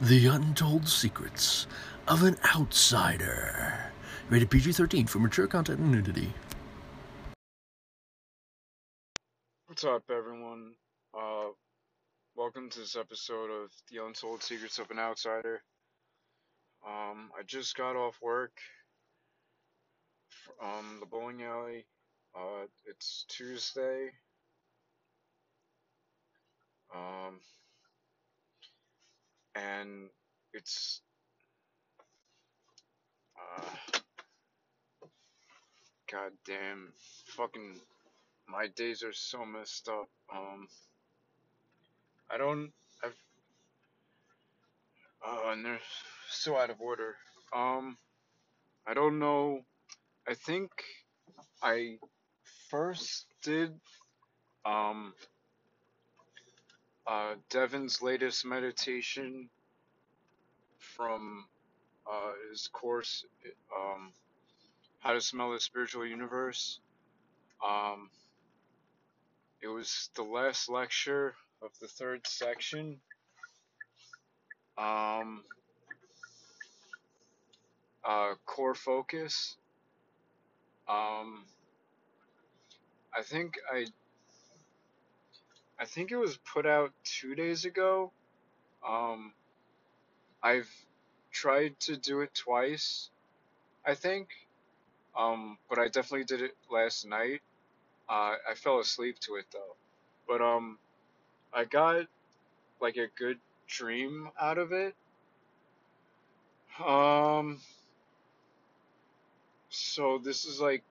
The Untold Secrets of an Outsider. Rated PG 13 for mature content and nudity. What's up, everyone? Uh, welcome to this episode of The Untold Secrets of an Outsider. Um, I just got off work from the bowling alley. Uh, it's Tuesday. Um, and it's uh, god damn fucking my days are so messed up um i don't i've uh and they're so out of order um i don't know i think i first did um uh devin's latest meditation from uh, his course, um, How to Smell the Spiritual Universe. Um, it was the last lecture of the third section. Um, uh, core focus. Um, I think I, I think it was put out two days ago. Um, I've tried to do it twice, I think. Um, but I definitely did it last night. Uh, I fell asleep to it though. But um, I got like a good dream out of it. Um, so this is like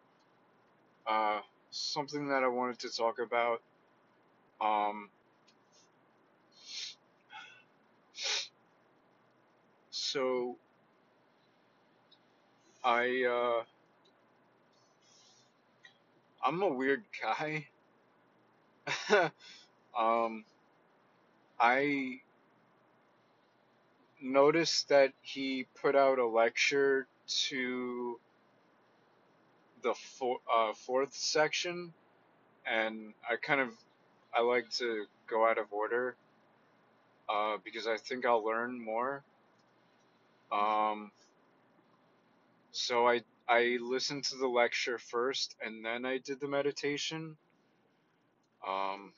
uh something that I wanted to talk about. Um, so I uh I'm a weird guy. um, I noticed that he put out a lecture to the four, uh, fourth section, and I kind of I like to go out of order uh, because I think I'll learn more. Um, so I I listened to the lecture first, and then I did the meditation. Um,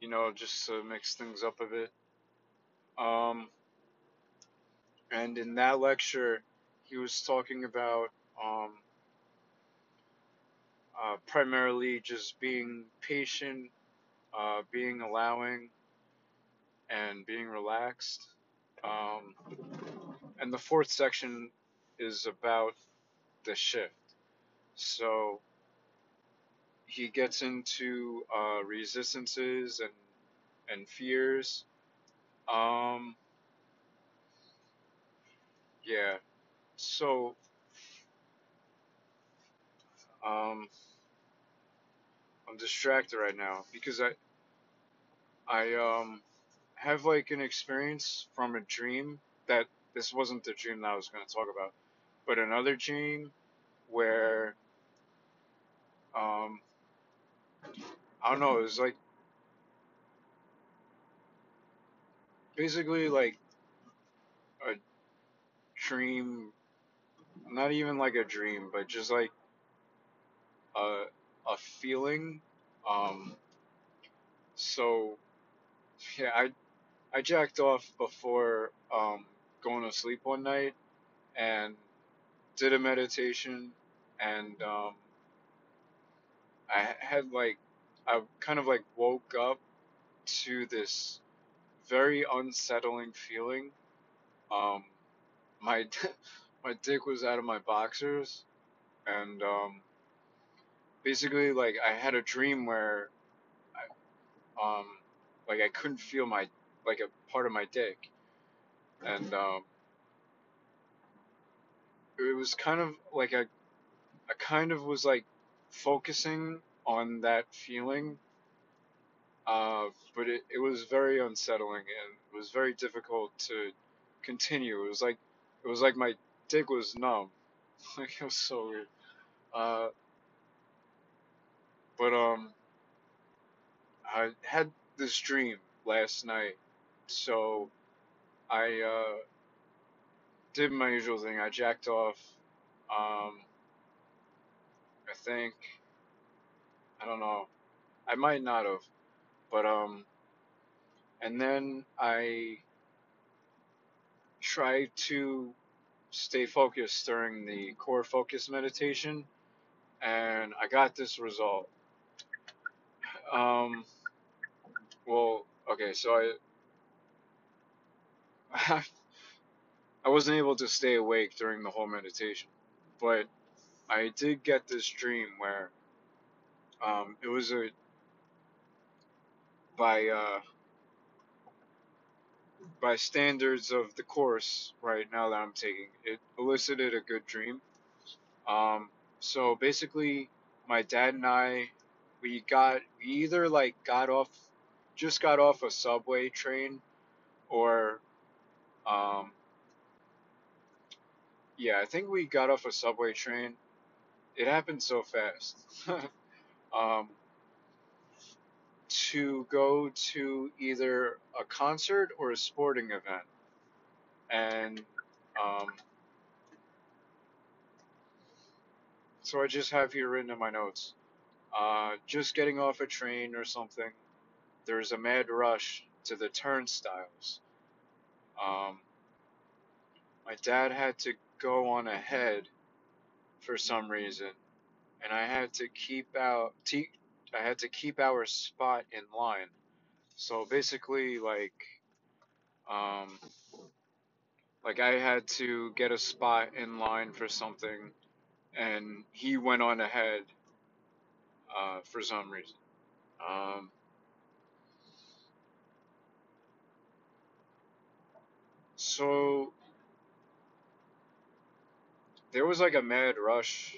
you know, just to mix things up a bit. Um, and in that lecture, he was talking about um, uh, primarily just being patient, uh, being allowing, and being relaxed. Um, and the fourth section is about the shift. So he gets into uh, resistances and and fears. Um, yeah. So um, I'm distracted right now because I I um have like an experience from a dream that this wasn't the dream that I was going to talk about, but another dream where um I don't know, it was like basically like a dream, not even like a dream, but just like a a feeling. Um, so yeah, I I jacked off before um going to sleep one night and did a meditation and um I had like I kind of like woke up to this very unsettling feeling. Um, my my dick was out of my boxers, and um, basically like I had a dream where I, um, like I couldn't feel my like a part of my dick, and um, it was kind of like a I kind of was like focusing on that feeling uh, but it, it was very unsettling and it was very difficult to continue. It was like it was like my dick was numb. like it was so weird. Uh, but um, I had this dream last night, so I uh, did my usual thing. I jacked off. Um, I think I don't know. I might not have, but um, and then I tried to stay focused during the core focus meditation, and I got this result. Um, well, okay, so I I wasn't able to stay awake during the whole meditation, but I did get this dream where um, it was a by uh, by standards of the course right now that I'm taking, it elicited a good dream. Um, so basically, my dad and I, we got we either like got off, just got off a subway train, or um, yeah, I think we got off a subway train. It happened so fast. um, to go to either a concert or a sporting event, and um, so I just have here written in my notes. Uh, just getting off a train or something. There's a mad rush to the turnstiles. Um, my dad had to go on ahead for some reason, and I had to keep out. Te- I had to keep our spot in line. So basically, like, um, like I had to get a spot in line for something, and he went on ahead uh, for some reason. Um, so there was like a mad rush,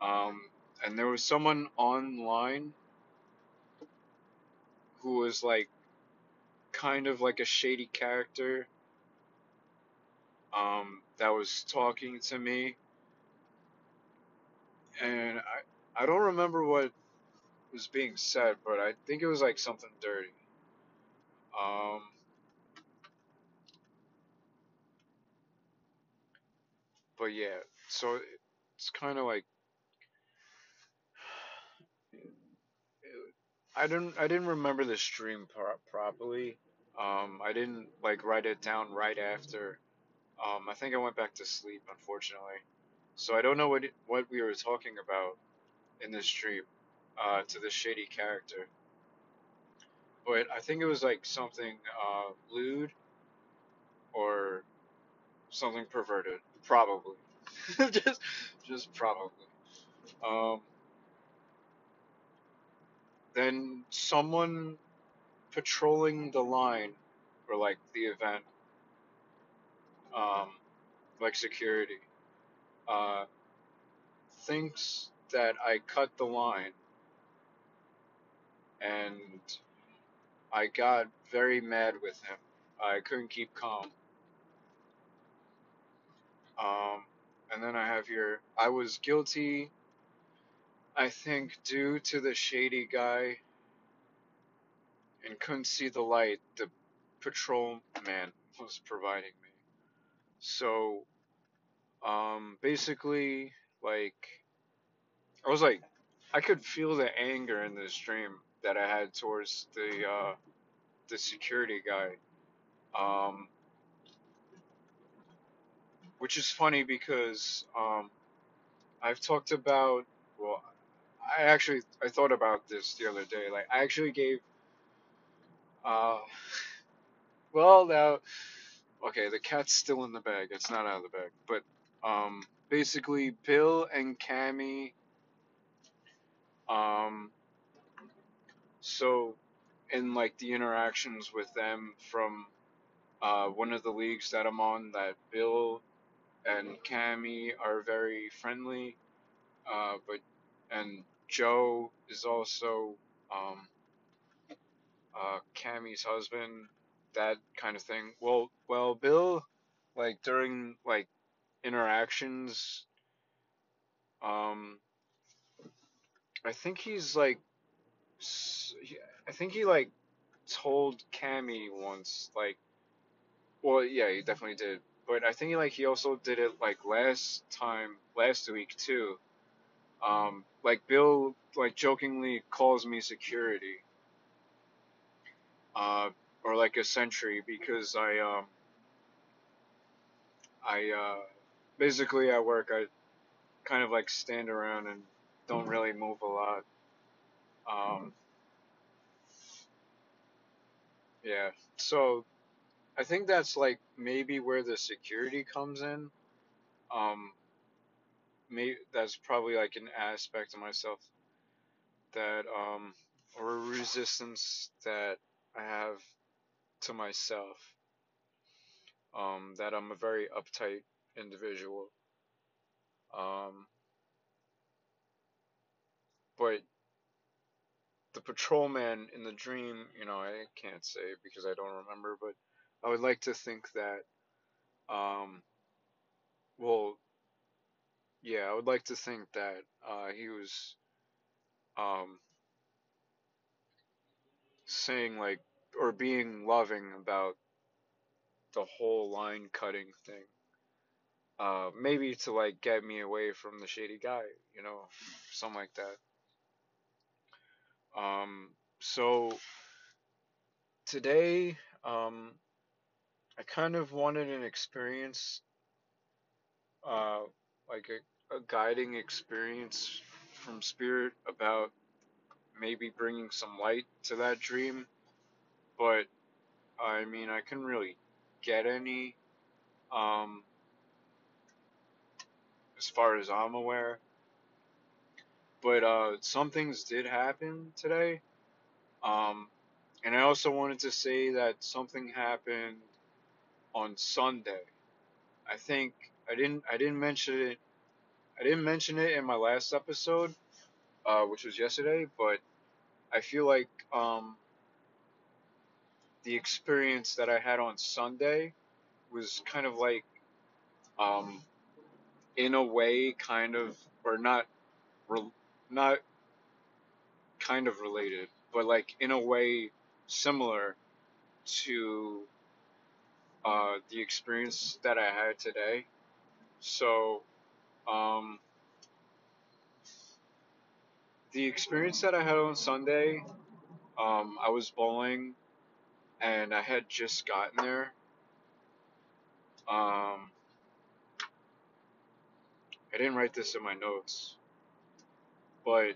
um, and there was someone online who was like kind of like a shady character um, that was talking to me, and I I don't remember what was being said, but I think it was like something dirty. Um, but yeah, so it's kind of like I didn't I didn't remember the stream pro- properly. Um, I didn't like write it down right after. Um, I think I went back to sleep, unfortunately. So I don't know what what we were talking about in this stream uh, to this shady character, but I think it was like something uh, lewd or something perverted, probably. just just probably. Um, then someone patrolling the line for like the event, um, like security, uh, thinks that I cut the line, and I got very mad with him. I couldn't keep calm. Um, and then I have here, I was guilty, I think, due to the shady guy and couldn't see the light the patrolman was providing me. So, um, basically, like, I was like, I could feel the anger in this dream that I had towards the uh, the security guy. Um, which is funny because um, I've talked about. Well, I actually I thought about this the other day. Like, I actually gave. Uh, well, now, okay, the cat's still in the bag. It's not out of the bag, but um, basically, Bill and Cammy. Um, so in like the interactions with them from uh, one of the leagues that I'm on, that Bill and Cammy are very friendly, uh, but and Joe is also um, uh, Cammy's husband, that kind of thing. Well, well, Bill, like during like interactions, um, I think he's like, I think he like told Cammy once, like, well, yeah, he definitely did. But I think like he also did it like last time, last week too. Um, like Bill like jokingly calls me security, uh, or like a sentry because I um I uh basically at work I kind of like stand around and don't really move a lot. Um, yeah, so I think that's like maybe where the security comes in. Um, maybe that's probably like an aspect of myself that um or a resistance that I have to myself. Um, that I'm a very uptight individual. Um, but the patrolman in the dream, you know, I can't say because I don't remember, but I would like to think that, um, well, yeah, I would like to think that uh, he was um, saying like or being loving about the whole line cutting thing. Uh, maybe to like get me away from the shady guy, you know, something like that. Um, so today, um, I kind of wanted an experience, uh, like a, a guiding experience from spirit about maybe bringing some light to that dream, but I mean, I couldn't really get any, um, as far as I'm aware. But uh, some things did happen today. Um, and I also wanted to say that something happened on Sunday. I think I didn't I didn't mention it I didn't mention it in my last episode, uh, which was yesterday, but I feel like um, the experience that I had on Sunday was kind of like um, in a way kind of or not not kind of related, but like in a way similar to uh, the experience that I had today. So, um, the experience that I had on Sunday, um, I was bowling and I had just gotten there. Um, I didn't write this in my notes, but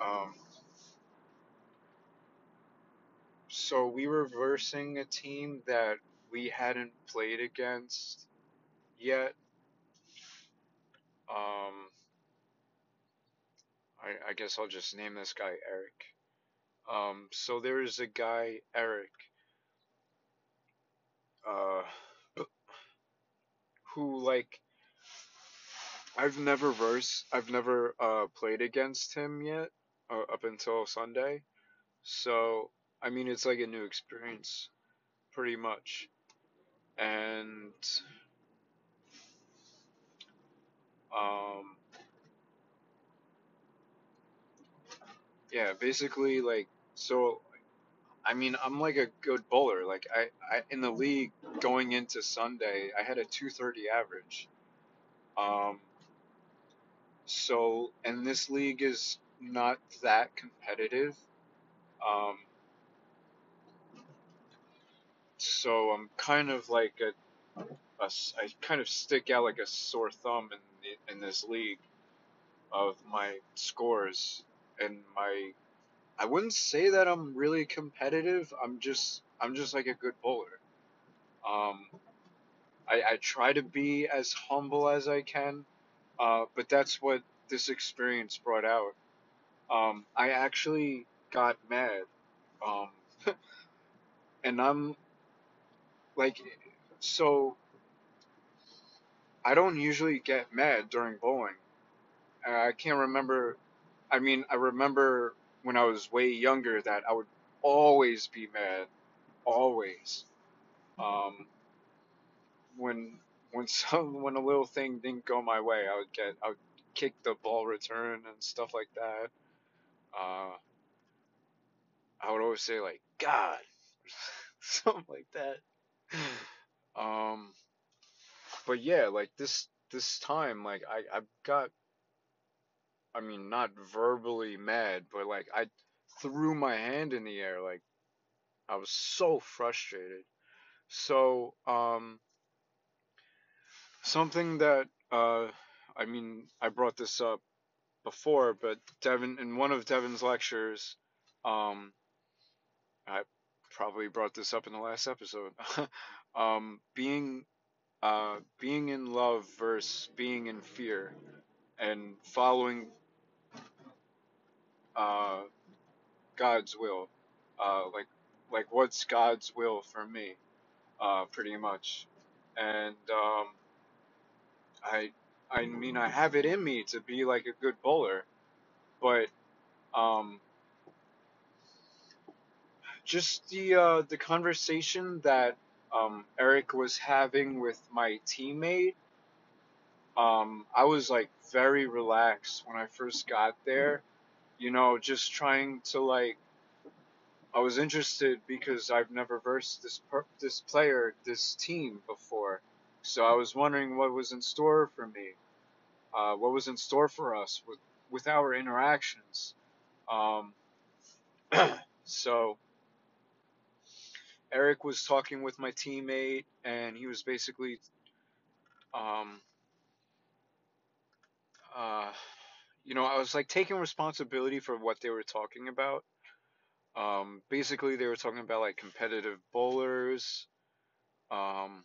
um, so we were versing a team that we hadn't played against yet. Um, I, I guess I'll just name this guy Eric. Um, so there's a guy Eric, uh, who like I've never versed, I've never uh played against him yet, uh, up until Sunday. So I mean, it's like a new experience, pretty much. And um, yeah, basically like so. I mean, I'm like a good bowler. Like I, I in the league going into Sunday, I had a 230 average. Um, so and this league is not that competitive. Um, so I'm kind of like a, a I kind of stick out like a sore thumb in in this league of my scores and my I wouldn't say that I'm really competitive. I'm just I'm just like a good bowler. Um, I, I try to be as humble as I can, uh, but that's what this experience brought out. Um, I actually got mad, um, and I'm like, so I don't usually get mad during bowling. I can't remember. I mean, I remember when I was way younger that I would always be mad, always. Um, when when some when a little thing didn't go my way, I would get I would kick the ball return and stuff like that. Uh, I would always say like God, something like that. But yeah, like this this time, like I I got, I mean, not verbally mad, but like I threw my hand in the air, like I was so frustrated. So um, something that uh, I mean, I brought this up before, but Devin in one of Devin's lectures, um, I probably brought this up in the last episode. um, being uh, being in love versus being in fear, and following uh, God's will. Uh, like like what's God's will for me, uh, pretty much. And um, I I mean I have it in me to be like a good bowler, but um, just the uh, the conversation that um, Eric was having with my teammate. Um, I was like very relaxed when I first got there, you know, just trying to like. I was interested because I've never versed this per- this player, this team before, so I was wondering what was in store for me, uh, what was in store for us with with our interactions. Um, so Eric was talking with my teammate, and he was basically, um, uh, you know, I was like taking responsibility for what they were talking about. Um, basically, they were talking about like competitive bowlers, um,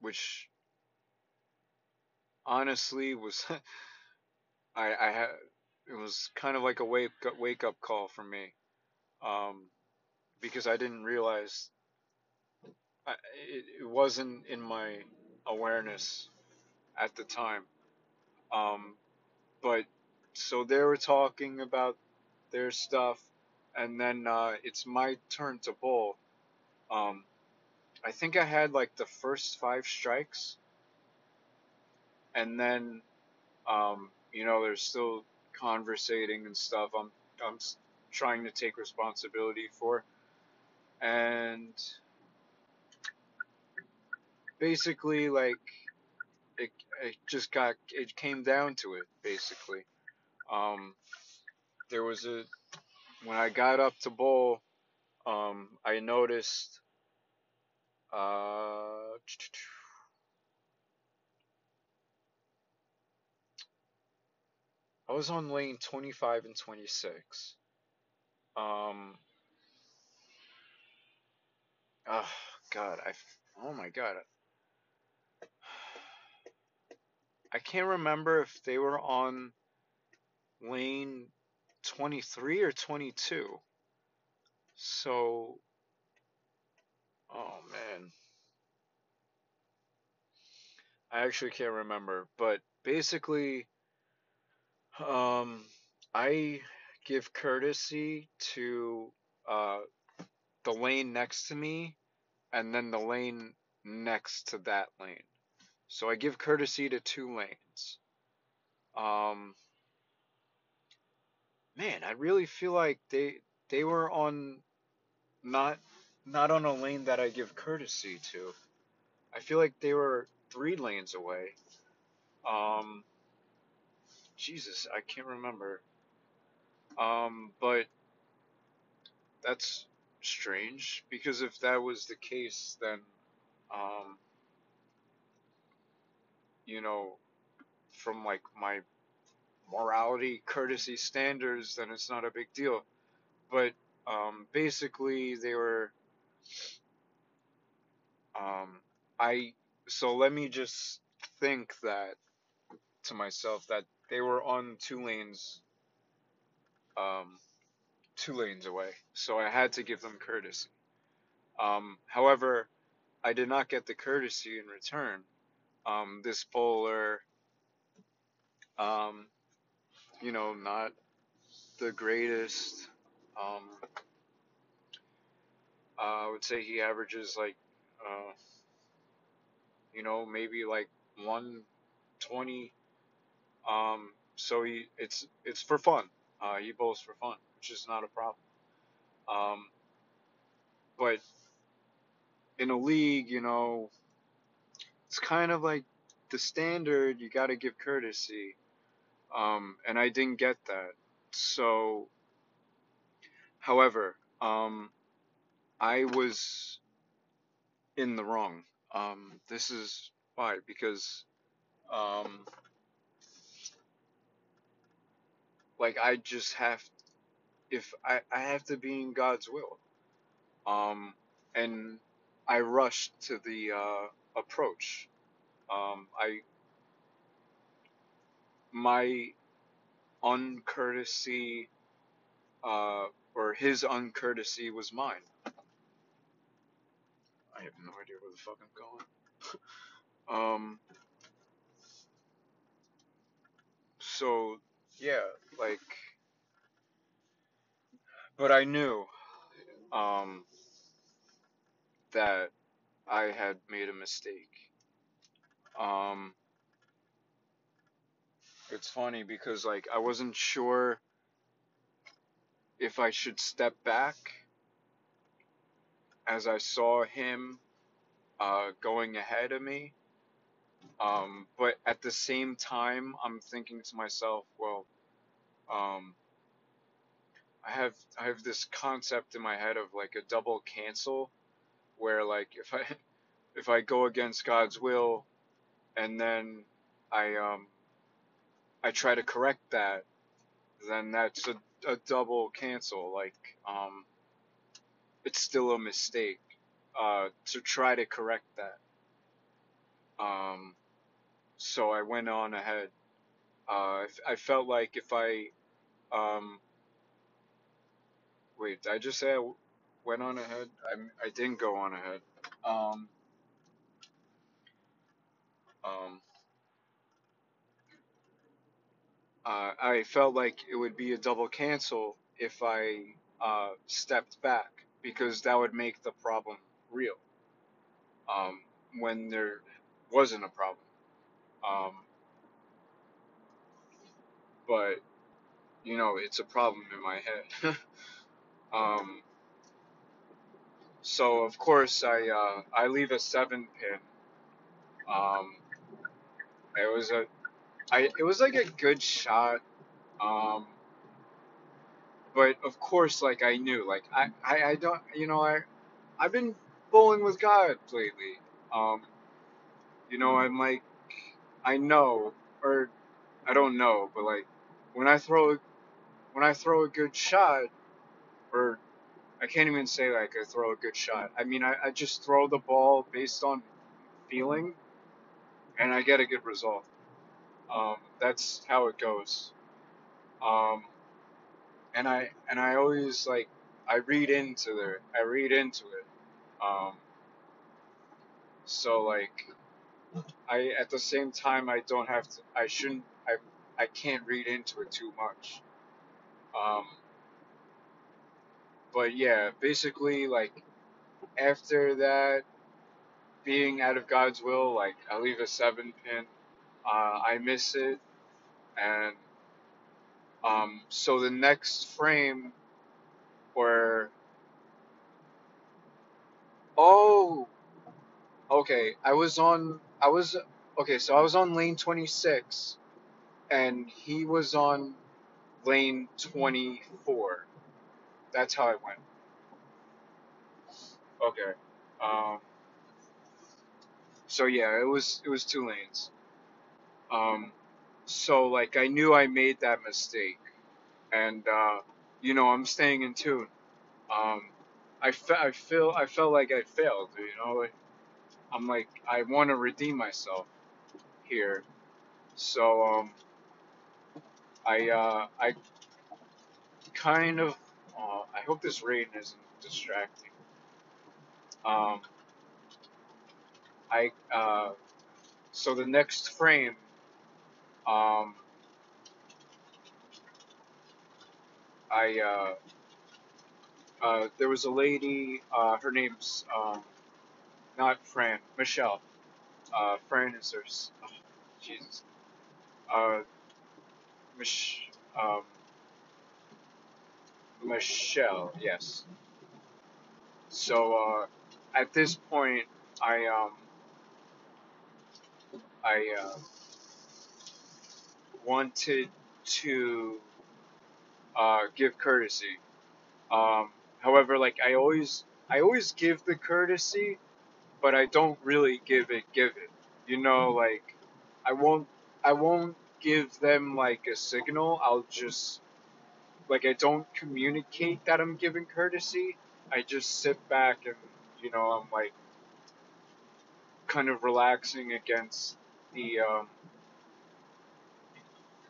which honestly was, I, I had, it was kind of like a wake wake up call for me, um, because I didn't realize I, it, it wasn't in my awareness at the time. Um, but so they were talking about their stuff, and then uh, it's my turn to bowl. Um, I think I had like the first five strikes, and then um, you know they're still conversating and stuff. I'm I'm trying to take responsibility for, and basically like it it just got it came down to it basically. Um, there was a when I got up to bowl, um, I noticed. Uh, I was on lane 25 and 26. Um, oh God, I, oh my God, I can't remember if they were on lane 23 or 22. So, oh man. I actually can't remember, but basically, um, I give courtesy to uh, the lane next to me and then the lane next to that lane. So I give courtesy to two lanes. Um, man, I really feel like they they were on not not on a lane that I give courtesy to. I feel like they were three lanes away. Um, Jesus, I can't remember. Um, but that's strange because if that was the case, then um, you know, from like my morality, courtesy standards, then it's not a big deal. But um, basically, they were. Um, I so let me just think that to myself that they were on two lanes, um, two lanes away. So I had to give them courtesy. Um, however, I did not get the courtesy in return. Um, this bowler, um, you know, not the greatest. Um, uh, I would say he averages like, uh, you know, maybe like 120. Um, so he, it's it's for fun. Uh, he bowls for fun, which is not a problem. Um, but in a league, you know, it's kind of like the standard. You got to give courtesy, um, and I didn't get that. So, however, um, I was in the wrong. Um, this is why because um, like I just have if I, I have to be in God's will. Um, and I rushed to the uh, approach. Um, I my uncourtesy uh, or his uncourtesy was mine. I have no idea where the fuck I'm going. um, so yeah, like, but I knew um, that I had made a mistake. Um, it's funny because like I wasn't sure if I should step back as I saw him uh, going ahead of me. Um, but at the same time, I'm thinking to myself, well, um, I have I have this concept in my head of like a double cancel, where like if I if I go against God's will, and then I um I try to correct that, then that's a, a double cancel. Like um, it's still a mistake. Uh, to try to correct that. Um, so I went on ahead. Uh, I felt like if I um, wait, did I just say I went on ahead? I I didn't go on ahead. Um, um, uh, I felt like it would be a double cancel if I uh, stepped back because that would make the problem real um, when there wasn't a problem. Um, but you know, it's a problem in my head. um, so of course I uh, I leave a seven pin. Um, it was a I it was like a good shot. Um, but of course, like I knew, like I, I, I don't, you know, I, I've been bowling with God lately. Um, you know, I'm like, I know, or I don't know, but like when I throw, when I throw a good shot, or I can't even say like I throw a good shot. I mean, I, I just throw the ball based on feeling, and I get a good result. Um, that's how it goes. Um, and I and I always like I read into it. I read into it. Um, so like I at the same time I don't have to. I shouldn't. I I can't read into it too much. Um, but yeah, basically like after that being out of God's will, like I leave a seven pin. Uh, I miss it, and um, so the next frame where oh okay I was on I was okay so I was on lane 26 and he was on lane 24 that's how I went. Okay um so yeah it was it was two lanes. Um so like I knew I made that mistake and uh you know I'm staying in tune. Um I, fe- I feel I felt like I failed you know I'm like I want to redeem myself here. So um I uh I kind of uh, I hope this rain isn't distracting. Um I uh so the next frame um I uh uh there was a lady uh her name's um not Fran Michelle. Uh Fran is her oh, Jesus. Uh Mich um Michelle yes so uh at this point I um I uh, wanted to uh, give courtesy. Um, however, like I always, I always give the courtesy, but I don't really give it, give it. You know, like I won't, I won't give them like a signal. I'll just, like I don't communicate that I'm giving courtesy. I just sit back and, you know, I'm like kind of relaxing against the, um,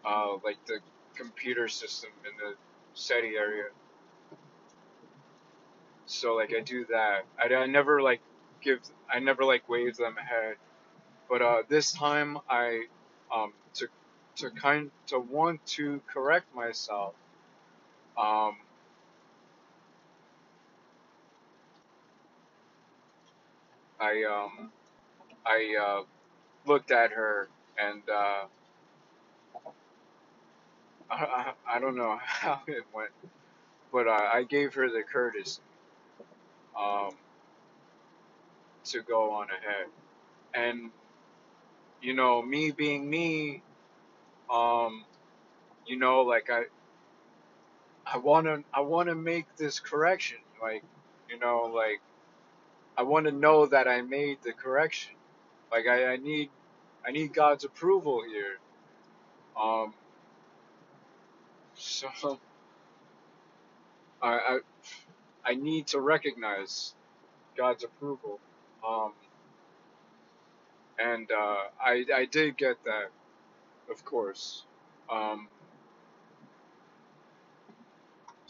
uh, like the computer system in the settee area. So like I do that. I, I never like give I never like wave them ahead. But uh, this time I um to to kind to want to correct myself. Um, I um I uh, looked at her and uh, I, I I don't know how it went, but uh, I gave her the courtesy um to go on ahead. And you know, me being me, um, you know, like I I wanna I wanna make this correction. Like, you know, like I wanna know that I made the correction. Like I, I need I need God's approval here. Um so I I, I need to recognize God's approval. Um and uh I I did get that, of course. Um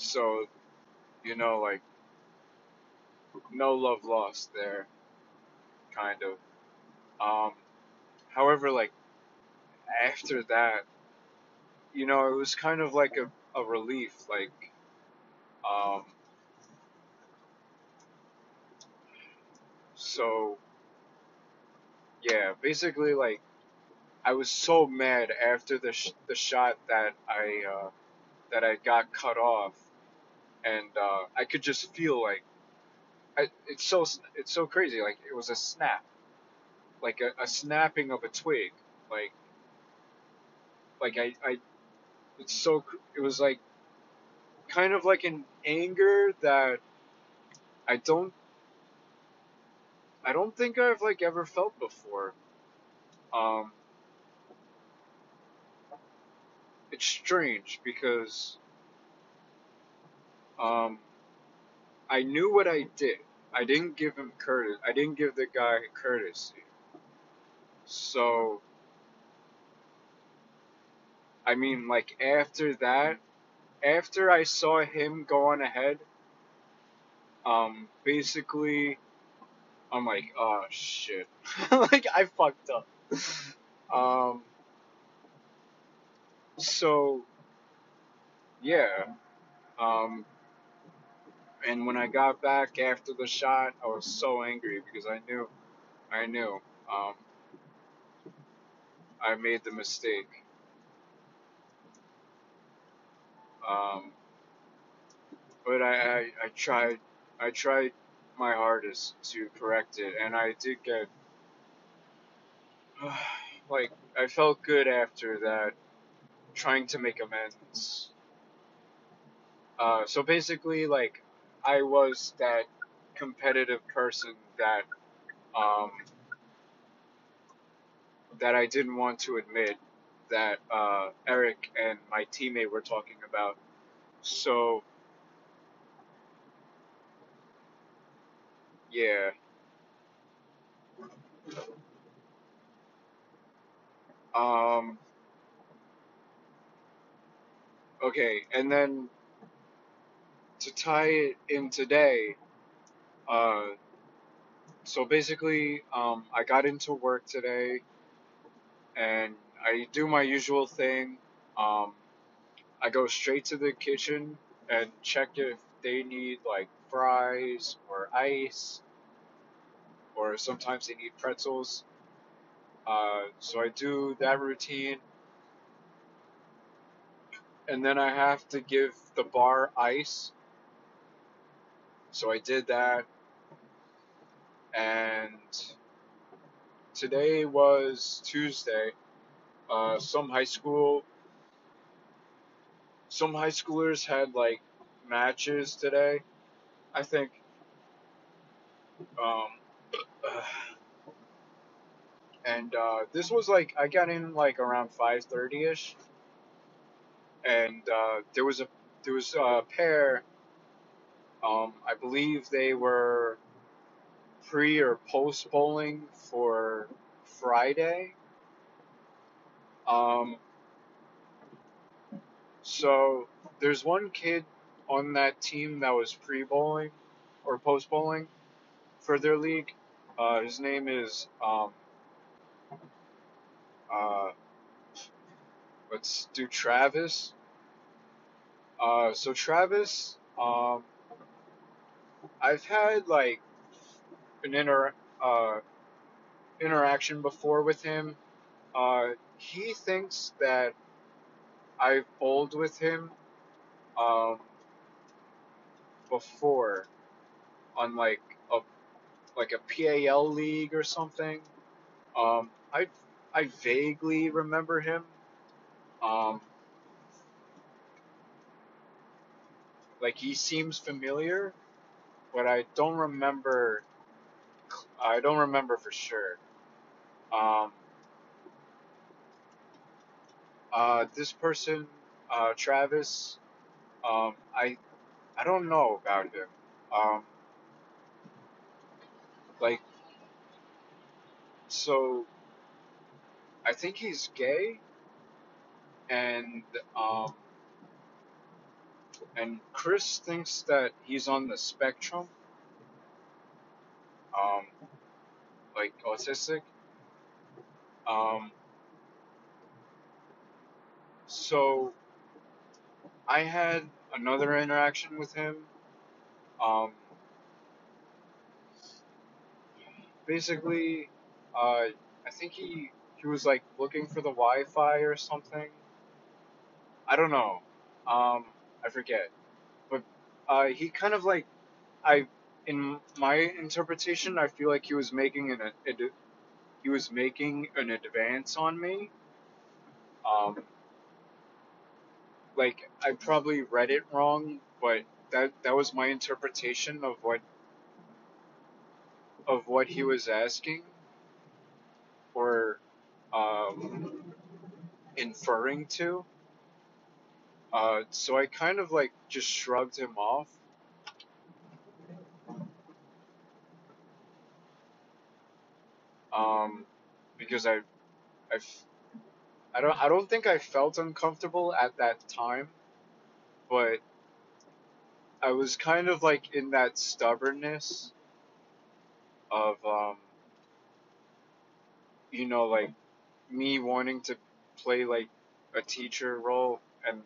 so, you know, like no love lost there, kind of. Um however like after that you know, it was kind of like a, a relief. Like, um, so yeah, basically, like, I was so mad after the sh- the shot that I uh, that I got cut off, and uh, I could just feel like I, it's so it's so crazy. Like it was a snap, like a, a snapping of a twig. Like like I, I it's so it was like kind of like an anger that I don't I don't think I've like ever felt before. Um, it's strange because um, I knew what I did. I didn't give him courtesy. I didn't give the guy courtesy. So, I mean, like after that, after I saw him go on ahead, um, basically, I'm like, oh shit, like I fucked up. Um, so yeah, um, and when I got back after the shot, I was so angry because I knew, I knew, um, I made the mistake. Um, but I, I, I tried, I tried my hardest to correct it, and I did get, like, I felt good after that, trying to make amends. Uh, so basically, like, I was that competitive person that, um, that I didn't want to admit that uh, Eric and my teammate were talking about. So yeah, um, okay, and then to tie it in today, uh, so basically, um, I got into work today, and I do my usual thing. Um, I go straight to the kitchen and check if they need like fries or ice, or sometimes they need pretzels. Uh, so I do that routine, and then I have to give the bar ice. So I did that, and today was Tuesday. Uh, some high school, some high schoolers had like matches today. I think. Um, and uh, this was like I got in like around five thirty ish, and uh, there was a there was a pair. Um, I believe they were pre or post bowling for Friday. Um, so there's one kid on that team that was pre bowling or post bowling for their league. Uh, his name is um, uh, let's do Travis. Uh, so Travis, um, I've had like an inter uh, interaction before with him. Uh, he thinks that I've bowled with him um, before on like a like a PAL league or something. Um, I I vaguely remember him. Um, like he seems familiar, but I don't remember. I don't remember for sure. Um, uh, this person, uh, Travis, um, I I don't know about him. Um, like, so I think he's gay, and um, and Chris thinks that he's on the spectrum, um, like autistic. Um, so I had another interaction with him. Um, basically, uh, I think he he was like looking for the Wi-Fi or something. I don't know. Um, I forget. But uh, he kind of like I in my interpretation, I feel like he was making an a, he was making an advance on me. Um, like I probably read it wrong, but that that was my interpretation of what of what he was asking or um, inferring to. Uh, so I kind of like just shrugged him off. Um, because I, I, I don't, I don't think I felt uncomfortable at that time, but I was kind of like in that stubbornness of, um, you know, like me wanting to play like a teacher role and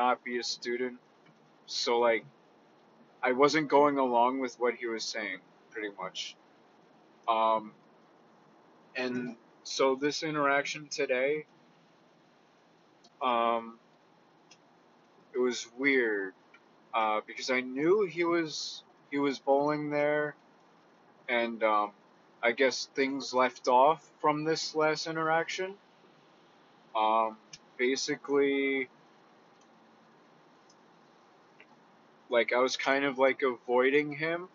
not be a student. So like I wasn't going along with what he was saying pretty much. Um and so this interaction today um it was weird uh because I knew he was he was bowling there and um I guess things left off from this last interaction. Um, basically, like I was kind of like avoiding him,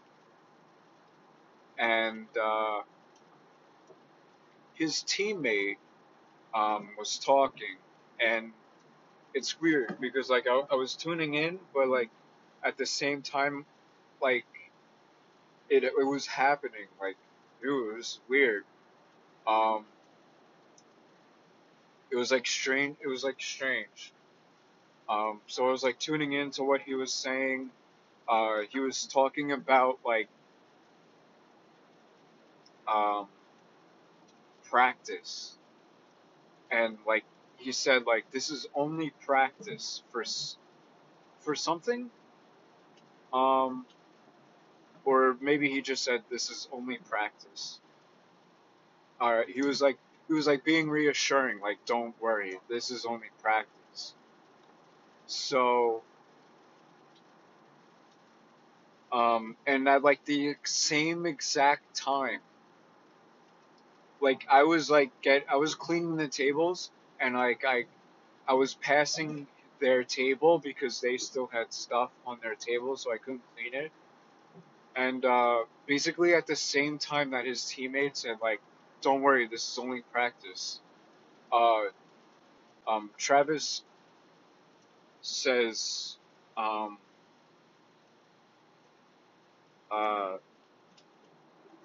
and uh, his teammate um, was talking, and it's weird because like I, I was tuning in, but like at the same time, like it it was happening, like it was weird. Um, it was like strange. It was like strange. Um, so I was like tuning into what he was saying. Uh, he was talking about like um, practice, and like he said, like this is only practice for for something. Um, or maybe he just said this is only practice. Alright, he was like he was like being reassuring, like don't worry, this is only practice. So um and at like the same exact time like I was like get I was cleaning the tables and like I I was passing their table because they still had stuff on their table so I couldn't clean it. And uh, basically at the same time that his teammates said like, "Don't worry, this is only practice." Uh, um, Travis says, um, uh,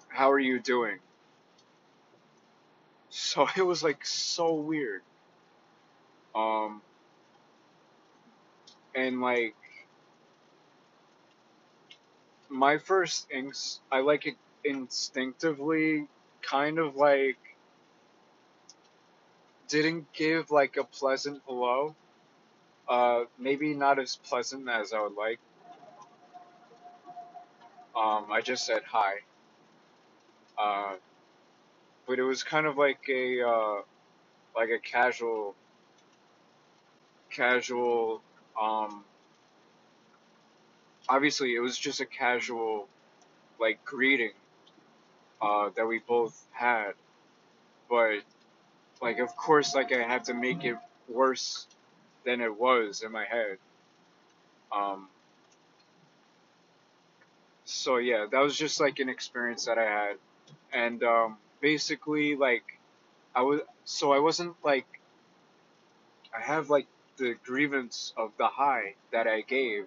"How are you doing?" So it was like so weird. Um, and like my first inks, I like it instinctively, kind of like didn't give like a pleasant hello. Uh, maybe not as pleasant as I would like. Um, I just said hi. Uh, but it was kind of like a uh, like a casual casual um obviously it was just a casual like greeting uh that we both had but like of course like I had to make it worse than it was in my head. Um so yeah that was just like an experience that I had. And um basically like I was so I wasn't like I have like the grievance of the hi that I gave.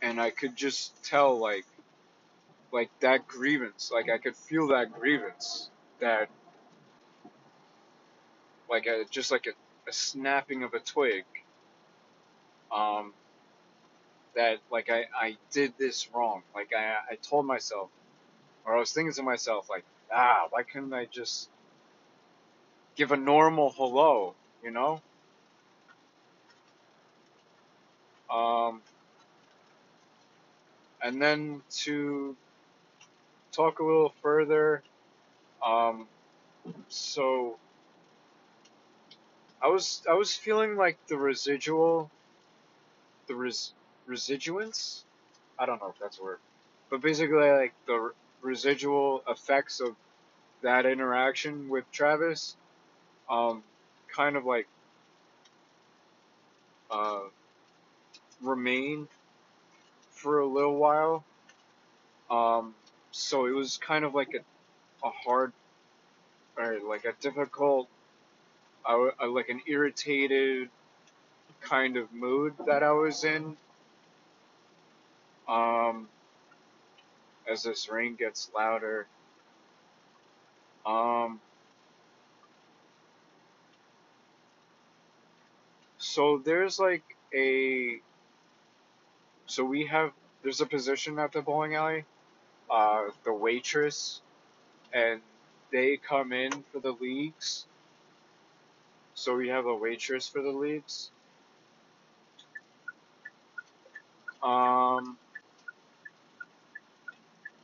And I could just tell like like that grievance like I could feel that grievance that like a just like a, a snapping of a twig um that like I, I did this wrong. Like I, I told myself or I was thinking to myself like ah why couldn't I just give a normal hello you know? Um and then to talk a little further um so I was I was feeling like the residual, the res residuance. I don't know if that's a word, but basically like the residual effects of that interaction with Travis, um, kind of like uh, remain for a little while. Um, so it was kind of like a, a hard or like a difficult, uh, like an irritated kind of mood that I was in. Um, as this rain gets louder. Um, so there's like a, so we have, there's a position at the bowling alley, uh, the waitress, and they come in for the leagues. So we have a waitress for the leagues. Um,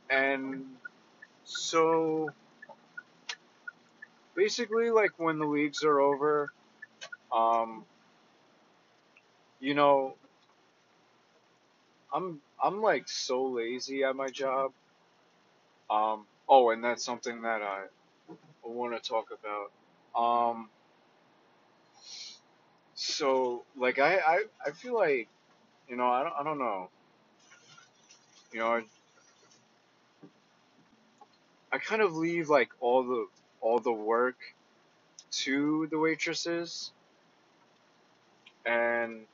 and so basically, like when the leagues are over, um, you know, I'm I'm like so lazy at my job. Um, oh, and that's something that I want to talk about. Um, so like I, I I feel like you know I don't I don't know. You know, I, I kind of leave like all the all the work to the waitresses and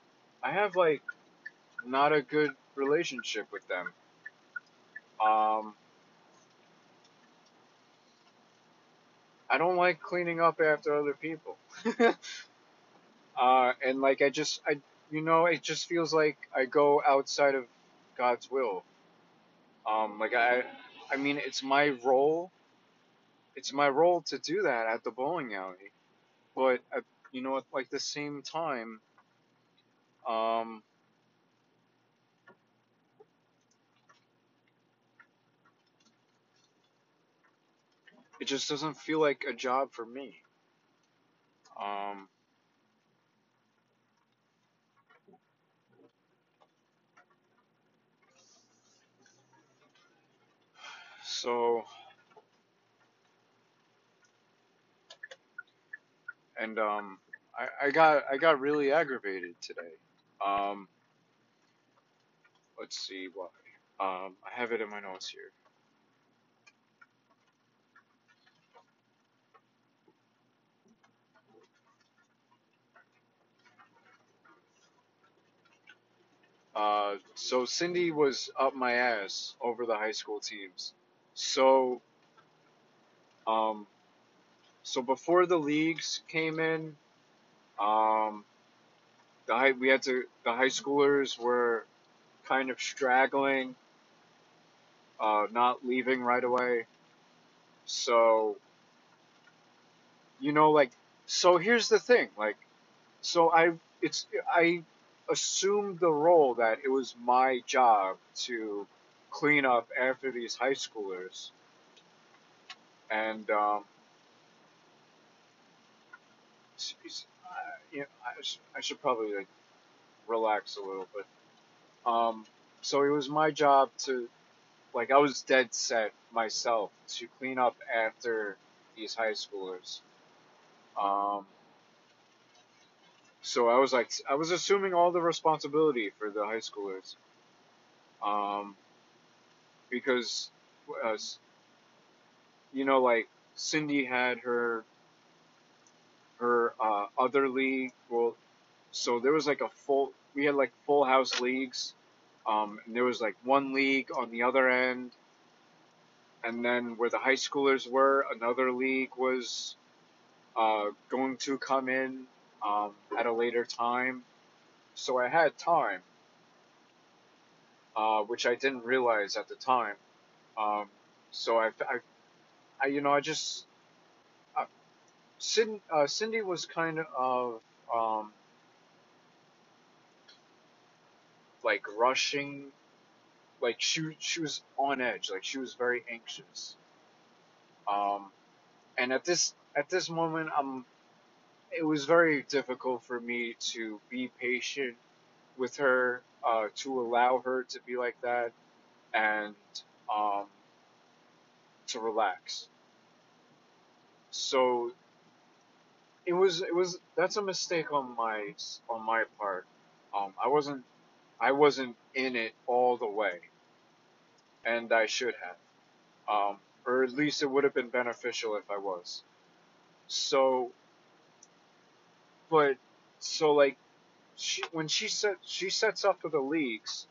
I have like not a good relationship with them. Um, I don't like cleaning up after other people. uh, and like I just I you know it just feels like I go outside of God's will. Um, like I I mean it's my role. It's my role to do that at the bowling alley. But you know at like the same time um it just doesn't feel like a job for me. Um, so and um, I, I got I got really aggravated today. Um, let's see why. Um, I have it in my notes here. Uh, so Cindy was up my ass over the high school teams. So, um, so before the leagues came in, um, the high, we had to the high schoolers were kind of straggling, uh, not leaving right away. So, you know, like, so here's the thing, like, so I, it's, I assumed the role that it was my job to clean up after these high schoolers, and um, I, you know, I, sh- I should probably like relax a little bit. Um, so it was my job to, like, I was dead set myself to clean up after these high schoolers. Um, so I was like, I was assuming all the responsibility for the high schoolers. Um, because, uh, you know, like Cindy had her her uh, other league. Well, so there was like a full. We had like full house leagues. Um, and there was like one league on the other end, and then where the high schoolers were, another league was uh, going to come in um, at a later time. So I had time, uh, which I didn't realize at the time. Um, so I, I, I, you know, I just, uh, Cindy, uh, Cindy was kind of um, like rushing, like she she was on edge, like she was very anxious. Um, and at this at this moment, I'm it was very difficult for me to be patient with her, uh, to allow her to be like that, and um, to relax. So it was it was that's a mistake on my on my part. Um, I wasn't I wasn't in it all the way, and I should have, um, or at least it would have been beneficial if I was. So, but so like she when she set she sets up for the leagues,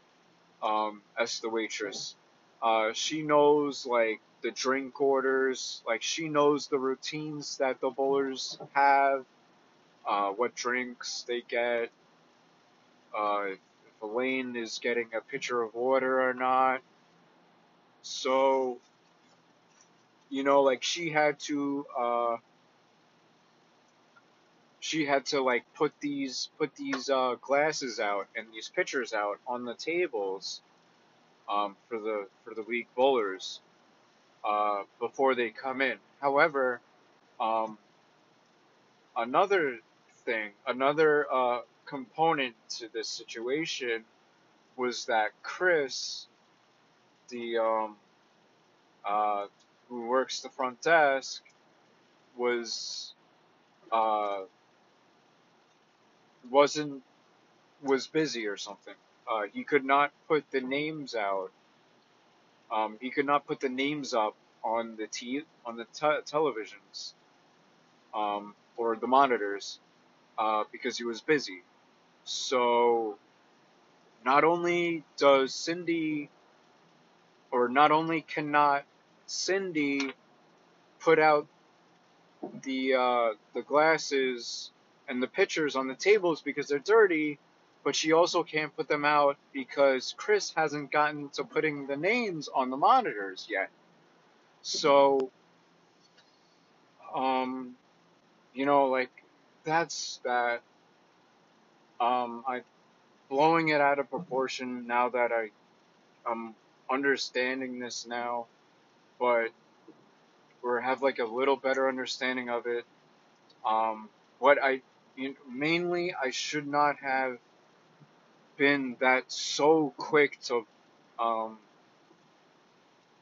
um, as the waitress, uh, she knows like the drink orders, like she knows the routines that the bowlers have, uh, what drinks they get, uh, if Elaine is getting a pitcher of water or not. So, you know, like she had to, uh, she had to like put these put these uh, glasses out and these pitchers out on the tables um, for the for the league bowlers uh, before they come in. However, um, another thing, another uh, component to this situation was that Chris, the um, uh, who works the front desk, was uh, wasn't was busy or something. Uh, he could not put the names out. Um, he could not put the names up on the t on the te- televisions um, or the monitors uh, because he was busy. So not only does Cindy, or not only cannot Cindy put out the uh, the glasses and the pitchers on the tables because they're dirty, but she also can't put them out because Chris hasn't gotten to putting the names on the monitors yet. So, um, you know, like that's that. Um, I blowing it out of proportion now that I I'm understanding this now, but or have like a little better understanding of it. Um, what I mainly I should not have been that so quick to, um,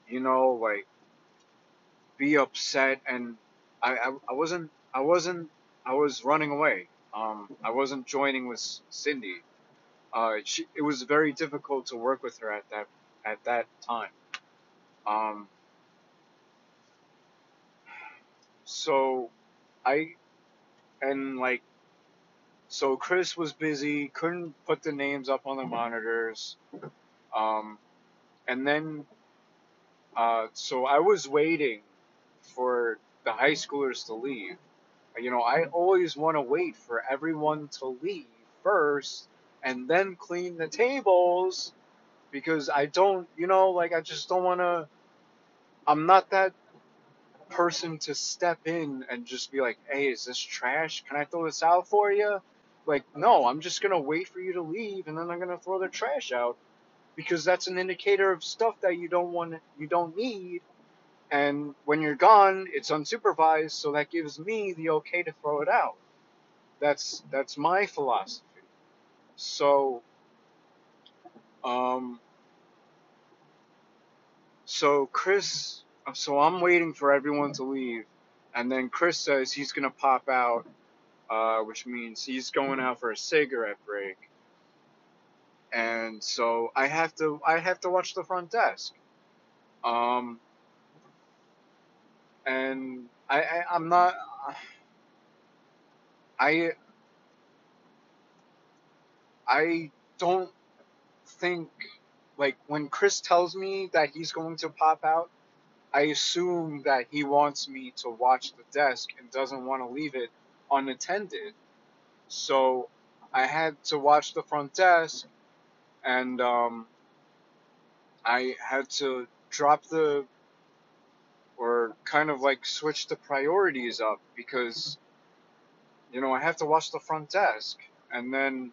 you know, like be upset and I, I, I wasn't I wasn't I was running away. Um, I wasn't joining with Cindy. Uh, she, it was very difficult to work with her at that at that time. Um, so I and like so Chris was busy, couldn't put the names up on the monitors. Um, and then uh, so I was waiting for the high schoolers to leave. You know, I always want to wait for everyone to leave first and then clean the tables because I don't, you know, like I just don't want to. I'm not that person to step in and just be like, hey, is this trash? Can I throw this out for you? Like, no, I'm just going to wait for you to leave and then I'm going to throw the trash out because that's an indicator of stuff that you don't want, you don't need. And when you're gone, it's unsupervised, so that gives me the okay to throw it out. That's that's my philosophy. So, um, so Chris, so I'm waiting for everyone to leave, and then Chris says he's gonna pop out, uh, which means he's going out for a cigarette break. And so I have to I have to watch the front desk. Um, and I, I I'm not I I don't think like when Chris tells me that he's going to pop out, I assume that he wants me to watch the desk and doesn't want to leave it unattended. So I had to watch the front desk and um, I had to drop the or kind of like switch the priorities up because you know I have to watch the front desk and then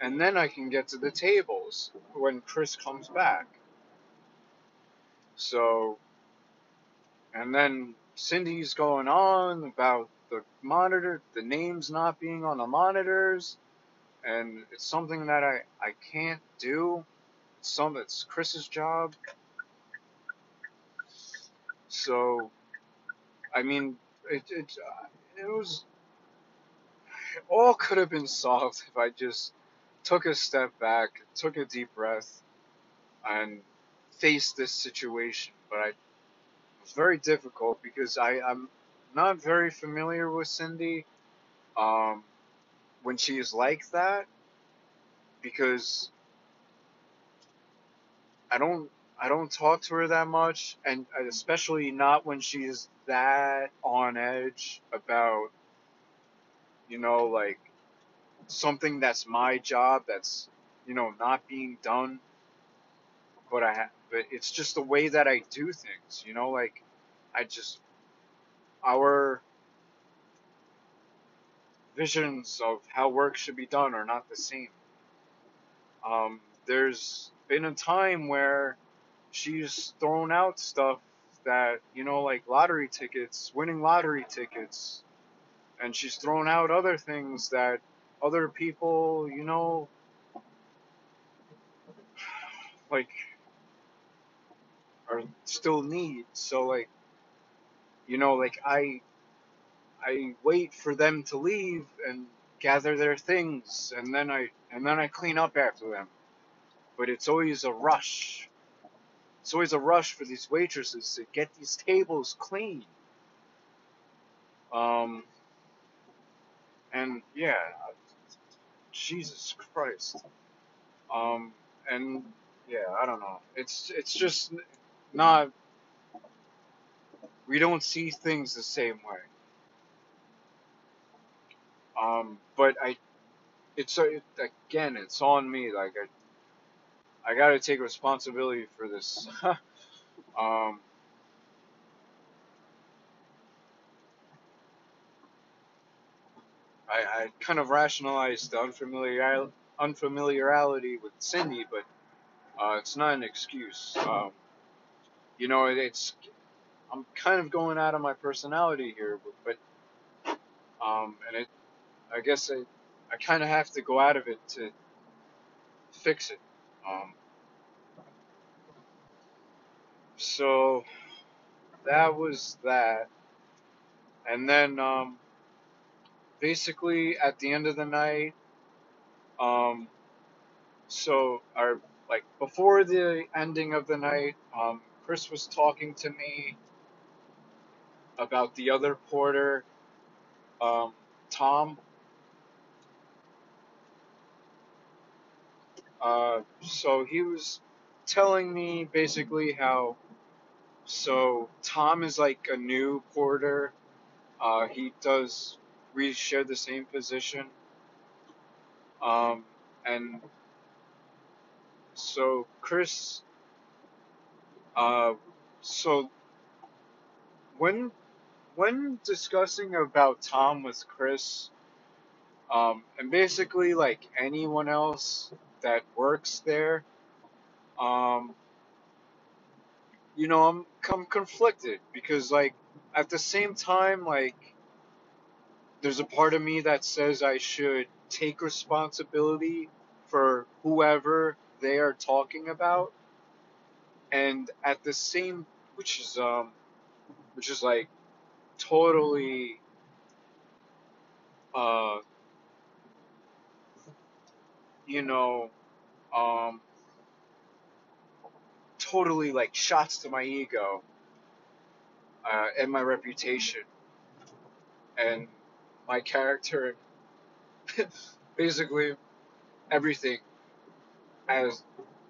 and then I can get to the tables when Chris comes back. So and then Cindy's going on about the monitor, the names not being on the monitors, and it's something that I, I can't do. Some it's Chris's job. So, I mean, it it uh, it was all could have been solved if I just took a step back, took a deep breath, and faced this situation. But I, it was very difficult because I I'm not very familiar with Cindy. Um, when she is like that, because I don't I don't talk to her that much, and especially not when she's that on edge about, you know, like something that's my job that's, you know, not being done. But I, ha- but it's just the way that I do things, you know, like I just our visions of how work should be done are not the same. Um, there's been a time where she's thrown out stuff that, you know, like lottery tickets, winning lottery tickets, and she's thrown out other things that other people, you know, like, are still need. So, like, you know, like, I, I wait for them to leave and gather their things, and then I, and then I clean up after them. But it's always a rush it's always a rush for these waitresses to get these tables clean. Um, and yeah, Jesus Christ. Um, and yeah, I don't know. It's it's just not. We don't see things the same way. Um, but I, it's it, again, it's on me. Like I, I got to take responsibility for this. um, I, I kind of rationalized the unfamiliar unfamiliarity with Cindy, but uh, it's not an excuse. Um, you know, it, it's I'm kind of going out of my personality here, but, but um, and it, I guess I, I kind of have to go out of it to fix it. Um, so that was that. And then um, basically at the end of the night, um, so our like before the ending of the night, um, Chris was talking to me about the other porter, um, Tom. Uh, so he was telling me basically how so Tom is like a new porter. Uh, he does we share the same position. Um, and so Chris, uh, so when when discussing about Tom with Chris, um, and basically like anyone else that works there, um, you know, I'm I'm conflicted because like at the same time, like there's a part of me that says I should take responsibility for whoever they are talking about, and at the same, which is um, which is like totally uh, you know, um, totally like shots to my ego uh, and my reputation. And my character, basically everything as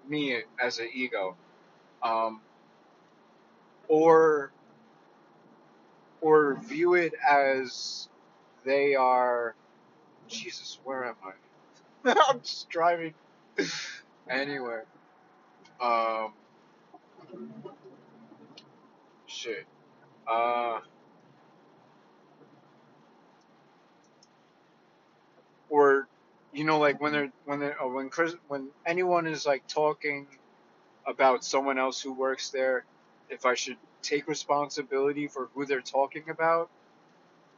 me as an ego, um, or or view it as they are. Jesus, where am I? I'm just driving anywhere. Um, shit. Uh, or you know, like when they're when they're when Chris when anyone is like talking about someone else who works there, if I should take responsibility for who they're talking about,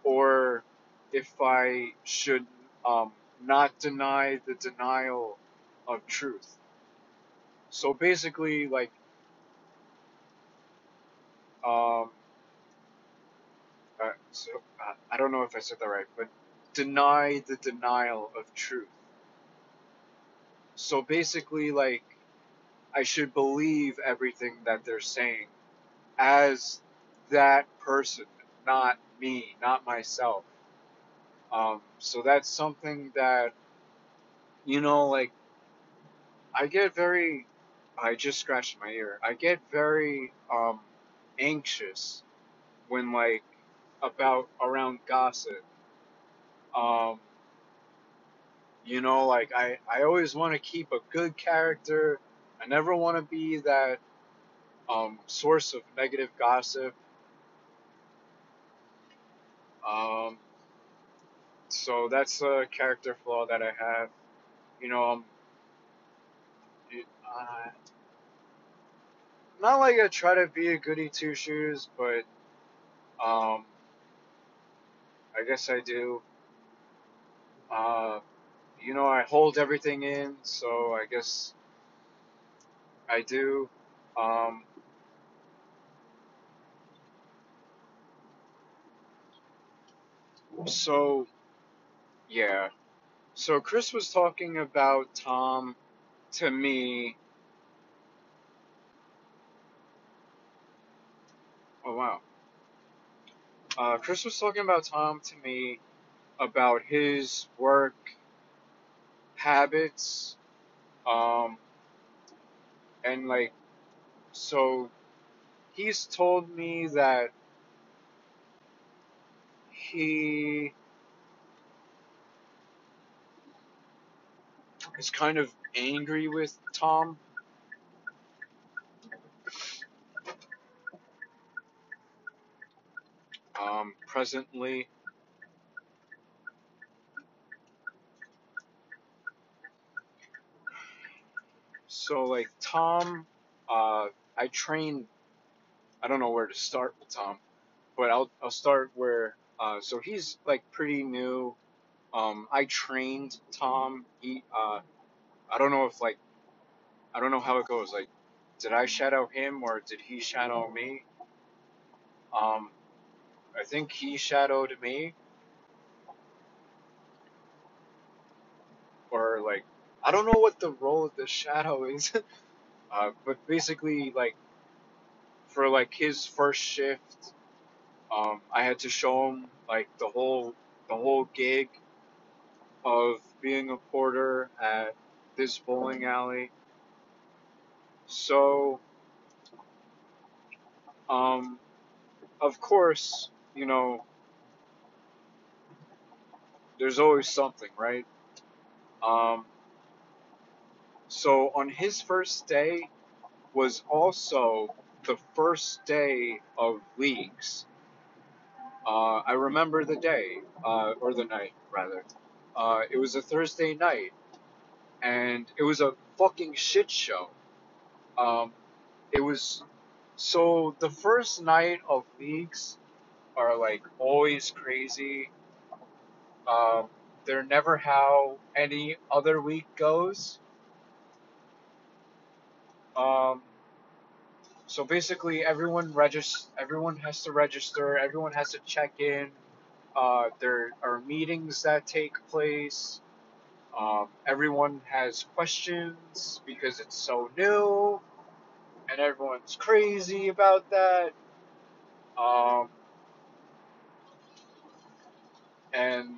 or if I should um, not deny the denial of truth. So basically, like, um, uh, so uh, I don't know if I said that right, but deny the denial of truth. So basically, like, I should believe everything that they're saying as that person, not me, not myself. Um, so that's something that, you know, like, I get very, I just scratched my ear. I get very, um, anxious when, like, about, around gossip. Um, you know, like, I, I always want to keep a good character. I never want to be that, um, source of negative gossip. Um, so that's a character flaw that I have. You know, um, it, uh, not like I try to be a goody two shoes, but um, I guess I do. Uh, you know, I hold everything in, so I guess I do. Um, so yeah. So Chris was talking about Tom to me. Oh wow. Uh, Chris was talking about Tom to me about his work habits, um, and like so he's told me that he is kind of angry with Tom um, presently. So like Tom, uh, I train. I don't know where to start with Tom, but I'll I'll start where. Uh, so he's like pretty new. Um, I trained Tom. He, uh, I don't know if like, I don't know how it goes. Like, did I shadow him or did he shadow me? Um, I think he shadowed me. Or like, I don't know what the role of the shadow is, uh, but basically like, for like his first shift um, I had to show him like the whole the whole gig of being a porter at this bowling alley. So, um, of course, you know, there's always something, right? Um, so on his first day was also the first day of leagues. Uh, I remember the day, uh, or the night rather. Uh, it was a Thursday night, and it was a fucking shit show. Um, it was so the first night of leagues are like always crazy. Um, they're never how any other week goes. Um, so basically, everyone regis- everyone has to register. Everyone has to check in. Uh, there are meetings that take place. Um, everyone has questions because it's so new, and everyone's crazy about that. Um, and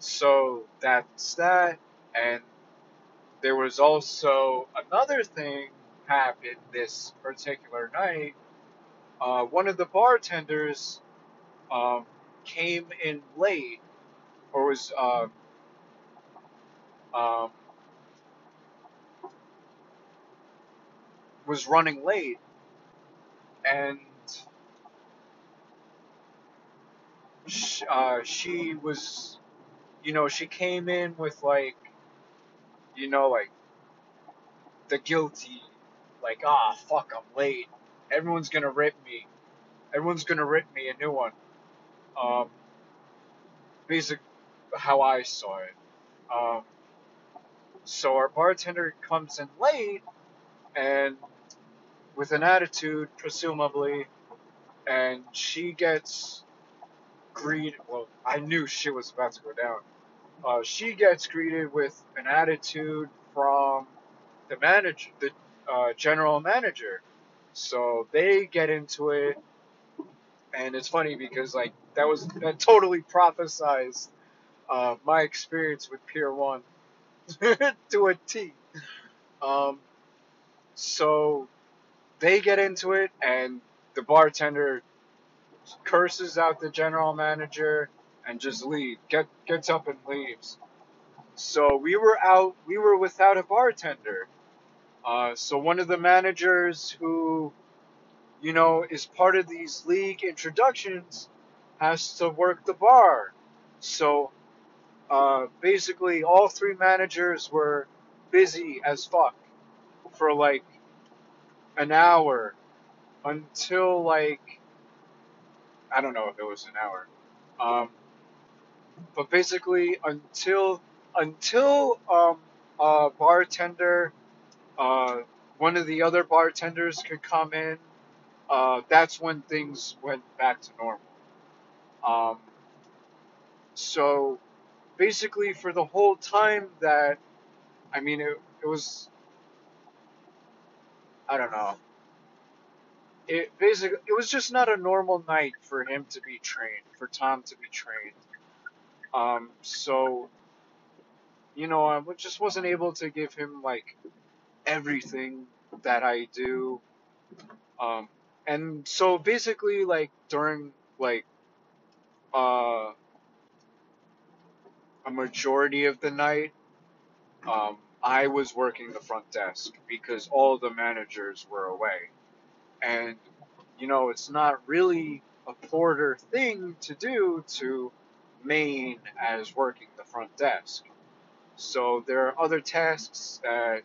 so that's that. And there was also another thing happened this particular night. Uh, one of the bartenders um, came in late, or was uh, um, was running late, and uh, she was, you know, she came in with like, you know, like the guilty, like ah fuck, I'm late. Everyone's gonna rip me. Everyone's gonna rip me a new one. Um, basic how I saw it. Um, so our bartender comes in late and with an attitude, presumably, and she gets greeted. Well, I knew shit was about to go down. Uh, she gets greeted with an attitude from the manager, the uh, general manager. So they get into it, and it's funny because like that was that totally prophesized uh, my experience with Pier One to a T. Um, so they get into it, and the bartender curses out the general manager and just leave. Get gets up and leaves. So we were out. We were without a bartender. Uh, so one of the managers who, you know, is part of these league introductions has to work the bar. So uh, basically, all three managers were busy as fuck for like an hour until like I don't know if it was an hour. Um, but basically until until um, a bartender, uh, one of the other bartenders could come in, uh, that's when things went back to normal. Um, so basically, for the whole time that I mean, it, it was I don't know. It basically it was just not a normal night for him to be trained, for Tom to be trained. Um, so you know, I just wasn't able to give him like everything that I do. Um, and so basically, like during like uh, a majority of the night, um, I was working the front desk because all the managers were away. And you know, it's not really a porter thing to do to main as working the front desk. So there are other tasks that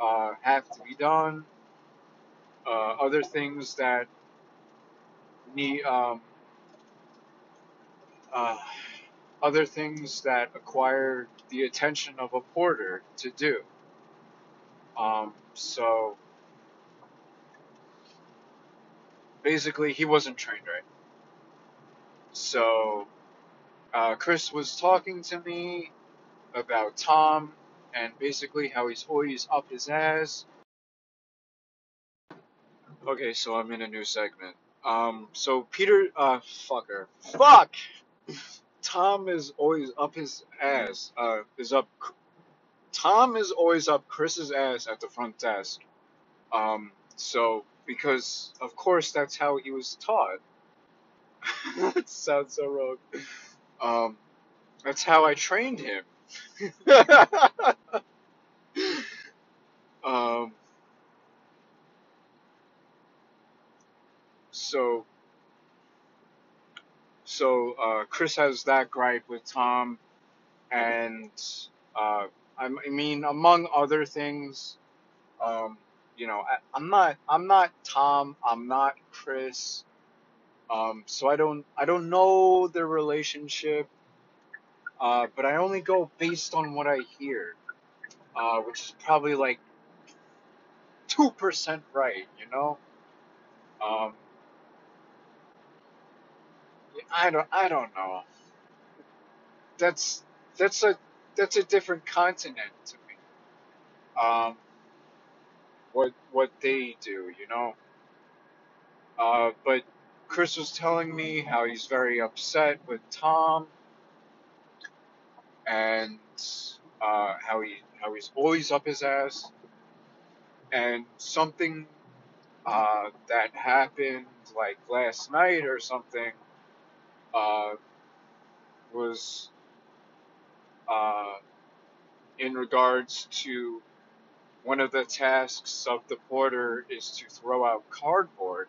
uh, have to be done, uh, other things that need, um, uh, other things that acquire the attention of a porter to do. Um, so basically, he wasn't trained right. So uh, Chris was talking to me about Tom, and basically how he's always up his ass. Okay, so I'm in a new segment. Um, so Peter, uh, fucker, fuck. Tom is always up his ass. Uh, is up. Tom is always up Chris's ass at the front desk. Um, so because of course that's how he was taught. that sounds so wrong. Um, that's how I trained him. um, so so uh, Chris has that gripe with Tom, and uh, I mean among other things, um, you know I, I'm not I'm not Tom. I'm not Chris. Um, so I don't I don't know their relationship. Uh, but I only go based on what I hear, uh, which is probably like two percent right, you know. Um, I don't I don't know. That's that's a that's a different continent to me. Um, what what they do, you know. Uh, but Chris was telling me how he's very upset with Tom and uh, how he how he's always up his ass, and something uh, that happened like last night or something uh, was uh, in regards to one of the tasks of the porter is to throw out cardboard.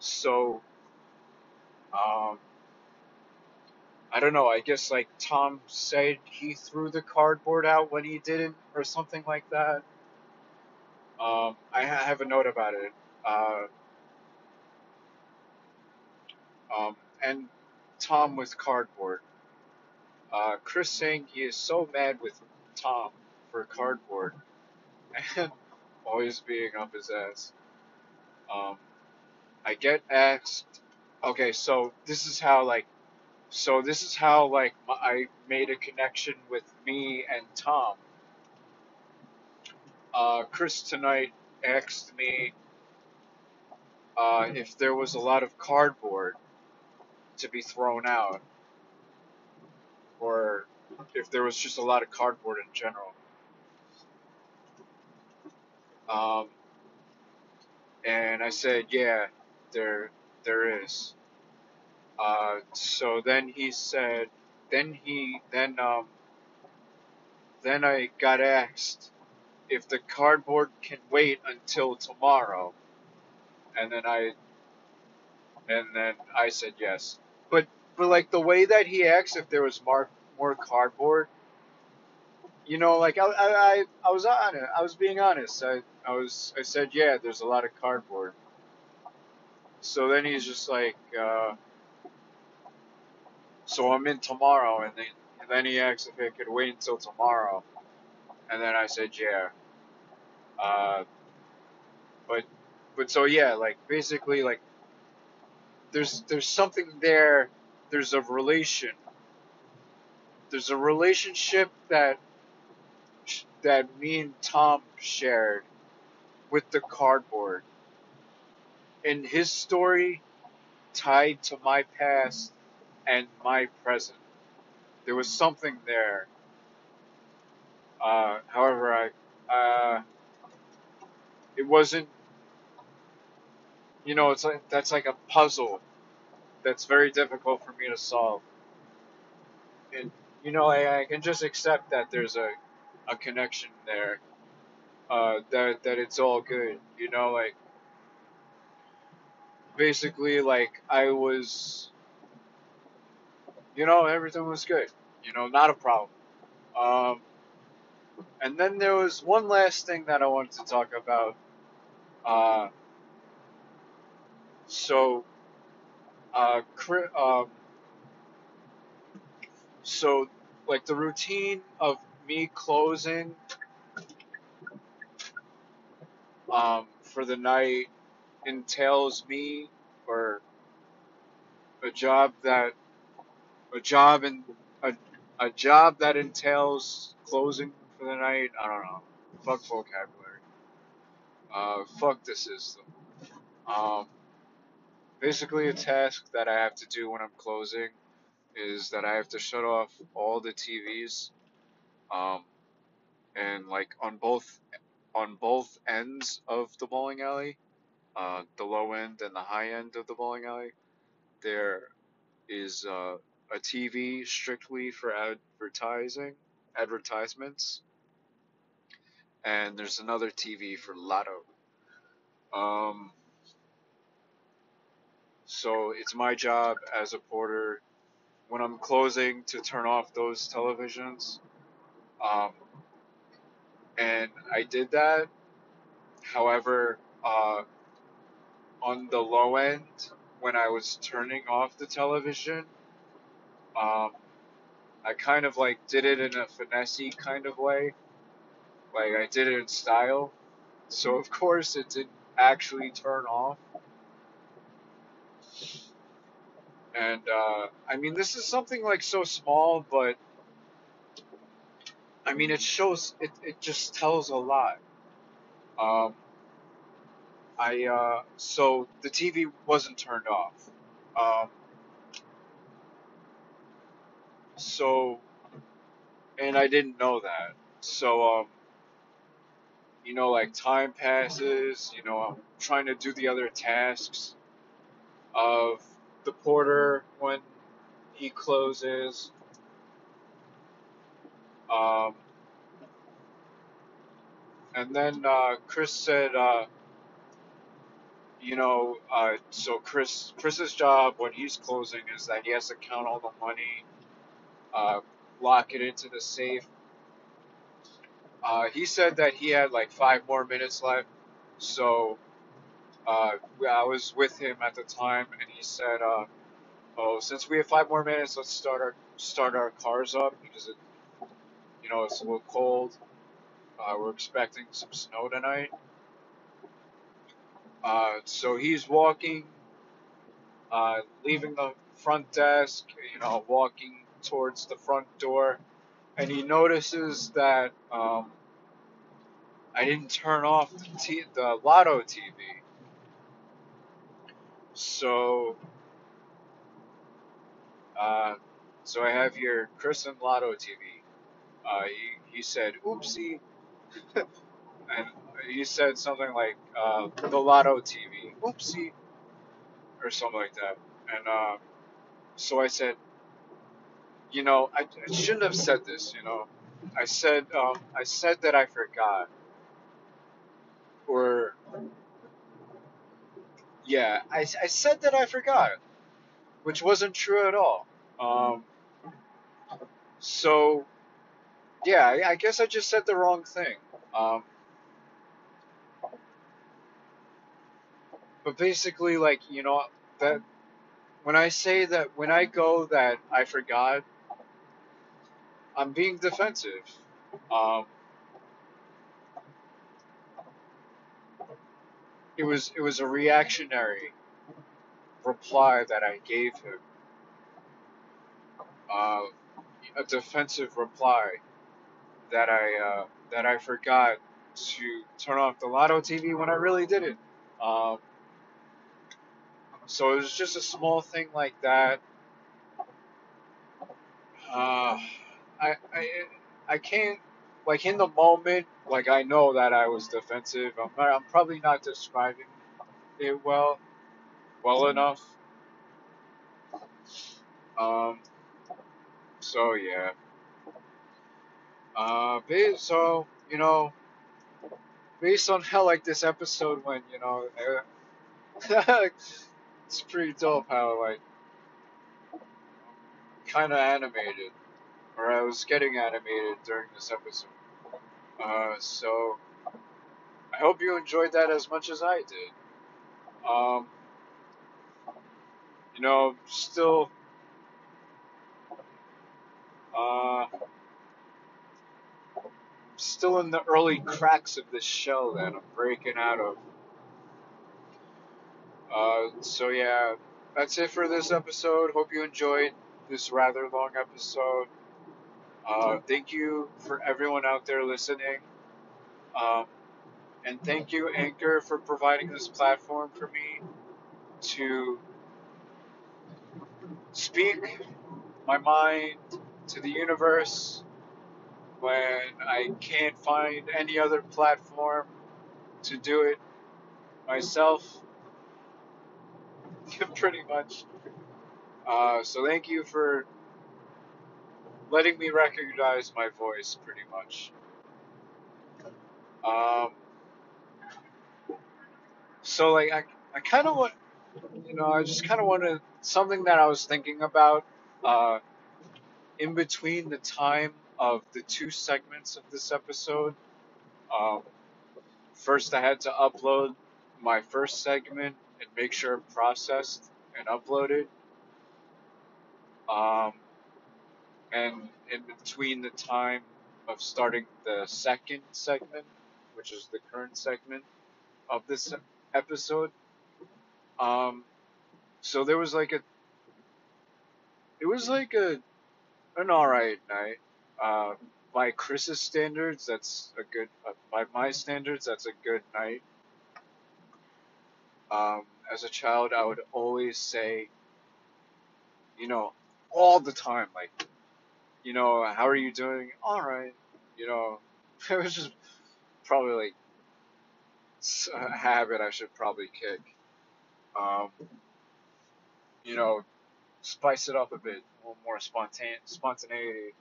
So um, I don't know. I guess like Tom said he threw the cardboard out when he didn't, or something like that. Um, I have a note about it. Uh, um, and Tom with cardboard. Uh, Chris saying he is so mad with Tom for cardboard and always being up his ass. Um, I get asked. Okay, so this is how like so this is how like I made a connection with me and Tom. Uh, Chris tonight asked me uh, if there was a lot of cardboard to be thrown out, or if there was just a lot of cardboard in general. Um, and I said, yeah, there there is. Uh, so then he said, then he, then, um, then I got asked if the cardboard can wait until tomorrow. And then I, and then I said yes. But, but like the way that he asked if there was more, more cardboard, you know, like I, I, I was on it. I was being honest. I, I was, I said, yeah, there's a lot of cardboard. So then he's just like, uh, so I'm in tomorrow, and then then he asked if it could wait until tomorrow, and then I said yeah. Uh, but but so yeah, like basically like there's there's something there. There's a relation. There's a relationship that that me and Tom shared with the cardboard. And his story tied to my past and my present. There was something there. Uh, however, I, uh, it wasn't, you know, it's like, that's like a puzzle that's very difficult for me to solve. And, you know, I, I can just accept that there's a, a connection there, uh, that, that it's all good, you know, like, basically, like, I was, you know, everything was good. You know, not a problem. Um, and then there was one last thing that I wanted to talk about. Uh, so, uh, um, so like the routine of me closing um, for the night entails me or a job that a job and a, a job that entails closing for the night. I don't know. Fuck vocabulary. Uh, fuck the system. Um, basically, a task that I have to do when I'm closing is that I have to shut off all the TVs. Um, and like on both on both ends of the bowling alley, uh, the low end and the high end of the bowling alley, there is uh, a TV strictly for advertising advertisements, and there's another TV for Lotto. Um, so it's my job as a porter when I'm closing to turn off those televisions. Um, and I did that. However, uh, on the low end, when I was turning off the television, um, I kind of like did it in a finessey kind of way. Like I did it in style. So of course it didn't actually turn off. And uh, I mean, this is something like so small, but I mean, it shows. It it just tells a lot. Um, I uh, so the TV wasn't turned off. Um, so and I didn't know that. So um, you know, like time passes. You know, I'm trying to do the other tasks of the porter when he closes. Um, and then uh, Chris said, uh, you know, uh, so Chris Chris's job when he's closing is that he has to count all the money, uh, lock it into the safe. Uh, he said that he had like five more minutes left, so uh, I was with him at the time, and he said, uh, "Oh, since we have five more minutes, let's start our start our cars up because it, you know, it's a little cold. Uh, we're expecting some snow tonight." Uh, so he's walking, leaving the front desk, you know, walking towards the front door, and he notices that um, I didn't turn off the, t- the Lotto TV. So, uh, so I have here Chris and Lotto TV. Uh, he, he said, oopsie. and he said something like, uh, the Lotto TV. Oopsie. Or something like that. And, uh, so I said, you know, I, I shouldn't have said this, you know. I said, um, I said that I forgot. Or, yeah, I, I said that I forgot, which wasn't true at all. Um, so, yeah, I, I guess I just said the wrong thing. Um, but basically, like, you know, that when I say that, when I go that I forgot, I'm being defensive. Um, it was it was a reactionary reply that I gave him. Uh, a defensive reply that I uh, that I forgot to turn off the Lotto TV when I really didn't. Um, so it was just a small thing like that. Uh, I I I can't like in the moment like I know that I was defensive. I'm not, I'm probably not describing it well well enough. Um. So yeah. Uh. So you know, based on how like this episode went, you know, it's pretty dope how like kind of animated, or I was getting animated during this episode. Uh, so I hope you enjoyed that as much as I did. Um, you know, still, uh, still in the early cracks of this shell that I'm breaking out of. Uh, so yeah, that's it for this episode. Hope you enjoyed this rather long episode. Uh, thank you for everyone out there listening. Um, and thank you, Anchor, for providing this platform for me to speak my mind to the universe when I can't find any other platform to do it myself, pretty much. Uh, so thank you for letting me recognize my voice, pretty much. Um, so like I, I kind of want, you know, I just kind of wanted something that I was thinking about uh, in between the time of the two segments of this episode. Um, first, I had to upload my first segment and make sure it processed and uploaded. Um, and in between the time of starting the second segment, which is the current segment of this episode, um, so there was like a, it was like a, an alright night. Uh, by Chris's standards, that's a good. Uh, by my standards, that's a good night. Um, as a child, I would always say, you know, all the time, like, you know, how are you doing? All right. You know, it was just probably like a habit I should probably kick. Um, you know, spice it up a bit, a little more spontan- spontaneity.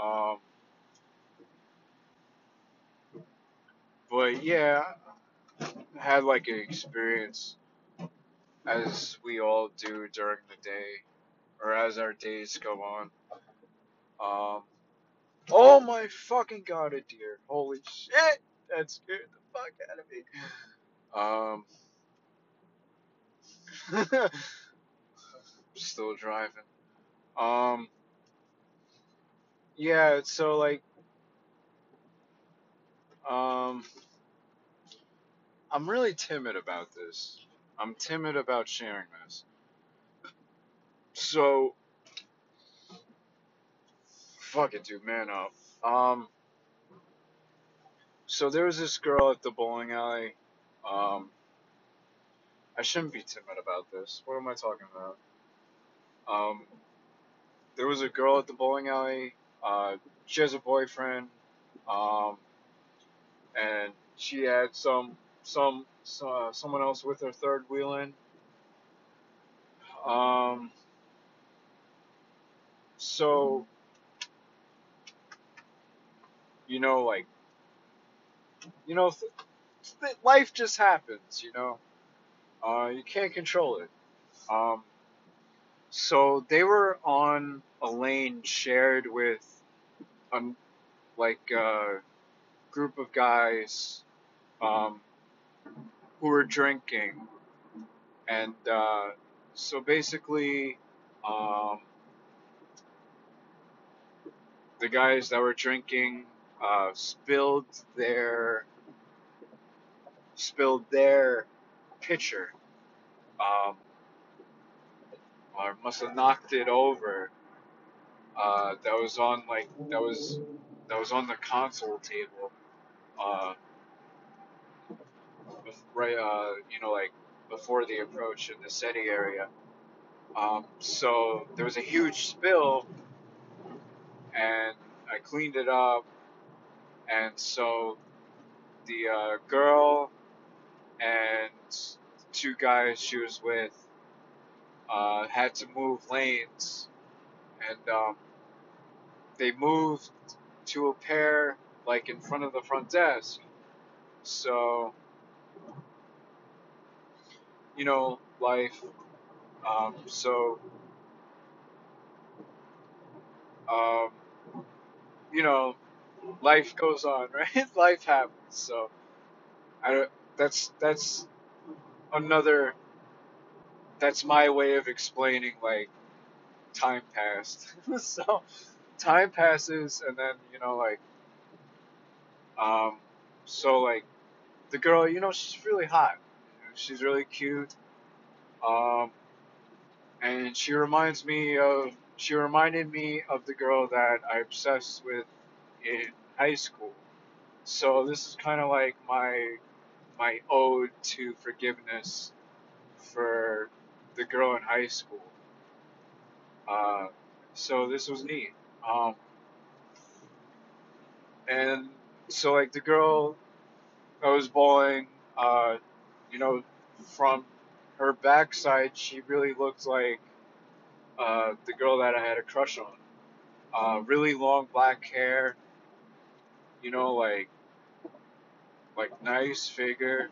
Um, but yeah, had like an experience as we all do during the day or as our days go on. Um, oh my fucking god, a deer. Holy shit! That scared the fuck out of me. Um, still driving. Um, yeah, so like, um, I'm really timid about this. I'm timid about sharing this. So, fuck it, dude, man up. Um, so there was this girl at the bowling alley. Um, I shouldn't be timid about this. What am I talking about? Um, there was a girl at the bowling alley. Uh, she has a boyfriend. Um, and she had some some uh, someone else with her third wheeling. Um, so you know, like you know, th- th- life just happens. You know, uh, you can't control it. Um, so they were on a lane shared with, um, like a group of guys, um, who were drinking, and uh, so basically, um, the guys that were drinking uh, spilled their spilled their pitcher, um, or must have knocked it over. Uh, that was on like that was that was on the console table. Uh, right, uh, you know, like before the approach in the settee area. Um, so there was a huge spill, and I cleaned it up, and so the uh, girl and two guys she was with uh, had to move lanes, and um, they moved to a pair like in front of the front desk. So, you know, life. Um, so, um, you know, life goes on, right? life happens. So, I don't. That's that's another. That's my way of explaining like time passed. so, time passes, and then you know, like, um, so like, the girl, you know, she's really hot. She's really cute. Um, and she reminds me of she reminded me of the girl that I obsessed with in high school. So this is kind of like my my ode to forgiveness for the girl in high school. Uh, so this was neat. Um, and so like the girl I was bowling, uh, you know, from her backside, she really looked like uh, the girl that I had a crush on. Uh, really long black hair, you know, like like nice figure.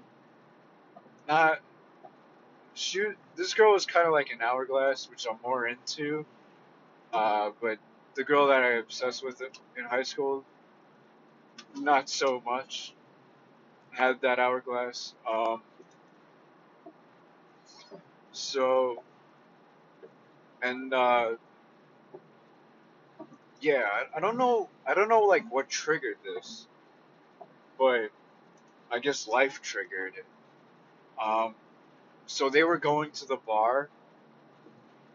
Not she. This girl was kind of like an hourglass, which I'm more into. Uh, but the girl that I obsessed with in high school, not so much. Had that hourglass. Um, so and uh, yeah, I, I don't know. I don't know like what triggered this, but I guess life triggered it. Um, so they were going to the bar,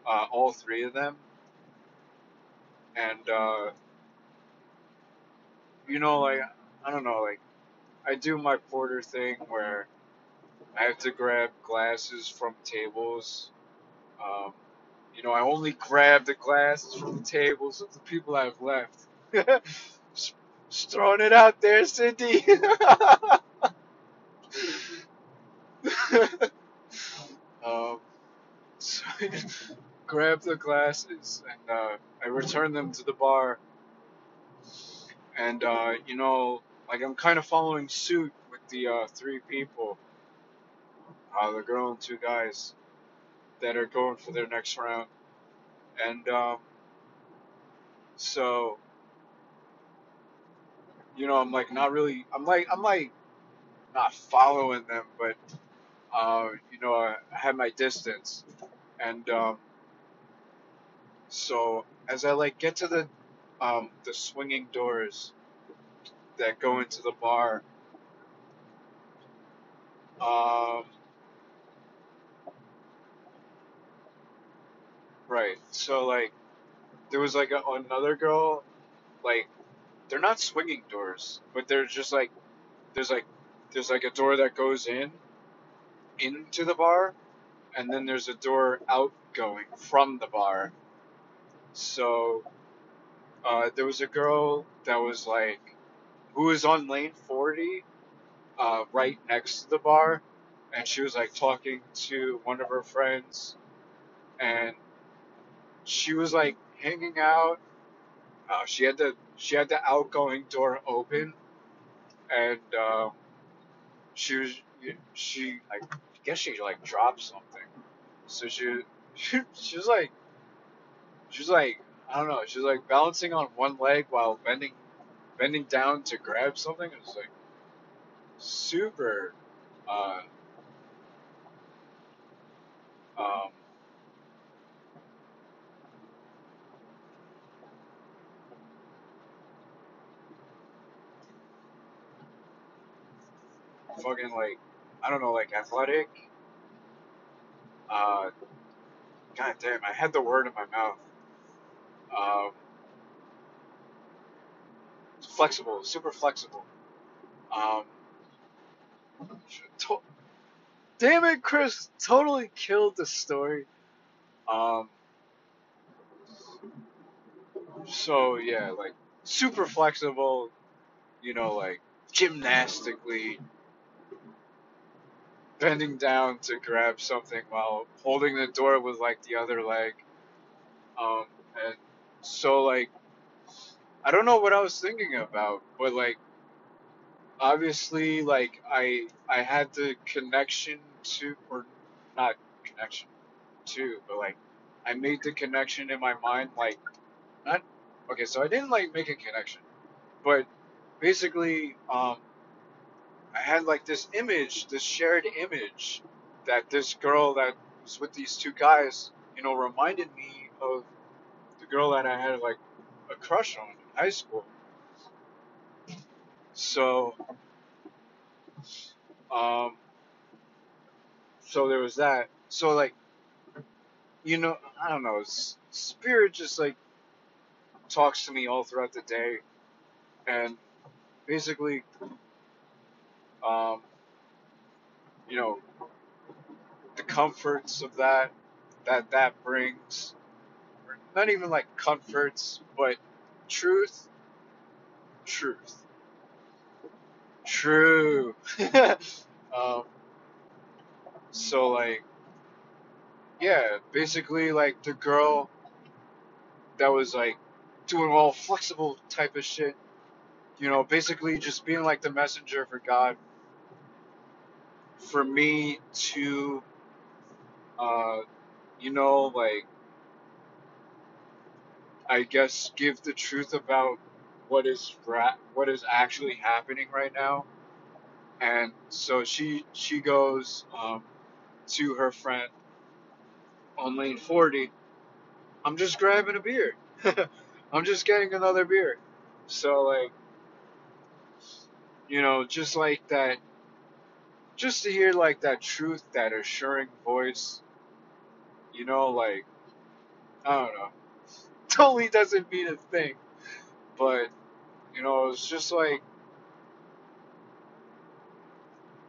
uh, all three of them, and uh, you know, like I don't know, like I do my porter thing where I have to grab glasses from tables. Um, you know, I only grab the glasses from the tables of the people I've left. just, throwing it out there, Cindy. um, so I grab the glasses and uh, I return them to the bar. And, uh, you know, like I'm kind of following suit with the uh, three people uh, the girl and two guys that are going for their next round. And um, so, you know, I'm like not really, I'm like, I'm like not following them, but, uh, you know, I, had my distance. And um, so as I like get to the, um, the swinging doors that go into the bar, um, right. So like there was like a, another girl, like they're not swinging doors, but they're just like there's like there's like a door that goes in into the bar, and then there's a door outgoing from the bar. So uh, there was a girl that was like who was on lane 40, uh, right next to the bar, and she was like talking to one of her friends, and she was like hanging out. Uh, she had the she had the outgoing door open, and um, she was she I guess she like dropped something, so she she, she was like she was like I don't know she was like balancing on one leg while bending bending down to grab something. It was like super uh, um, fucking like I don't know, like athletic. Uh, God damn, I had the word in my mouth. Um, flexible, super flexible. Um, to- damn it, Chris, totally killed the story. Um, so yeah, like super flexible. You know, like gymnastically bending down to grab something while holding the door with like the other leg. Um, and so like I don't know what I was thinking about, but like obviously like I I had the connection to or not connection to, but like I made the connection in my mind like not okay, so I didn't like make a connection, but basically um I had like this image, this shared image that this girl that was with these two guys, you know, reminded me of the girl that I had like a crush on in high school. So, um, so there was that. So like, you know, I don't know, spirit just like talks to me all throughout the day, and basically, um, you know, the comforts of that that that brings, not even like comforts, but truth, truth, true. um, so like, yeah, basically like the girl that was like doing all flexible type of shit. You know, basically just being like the messenger for God. For me to, uh, you know, like, I guess give the truth about what is ra- what is actually happening right now. And so she she goes um, to her friend on lane 40. I'm just grabbing a beer. I'm just getting another beer. So like you know, just like that just to hear like that truth, that assuring voice, you know, like I don't know. Totally doesn't mean a thing. But, you know, it's just like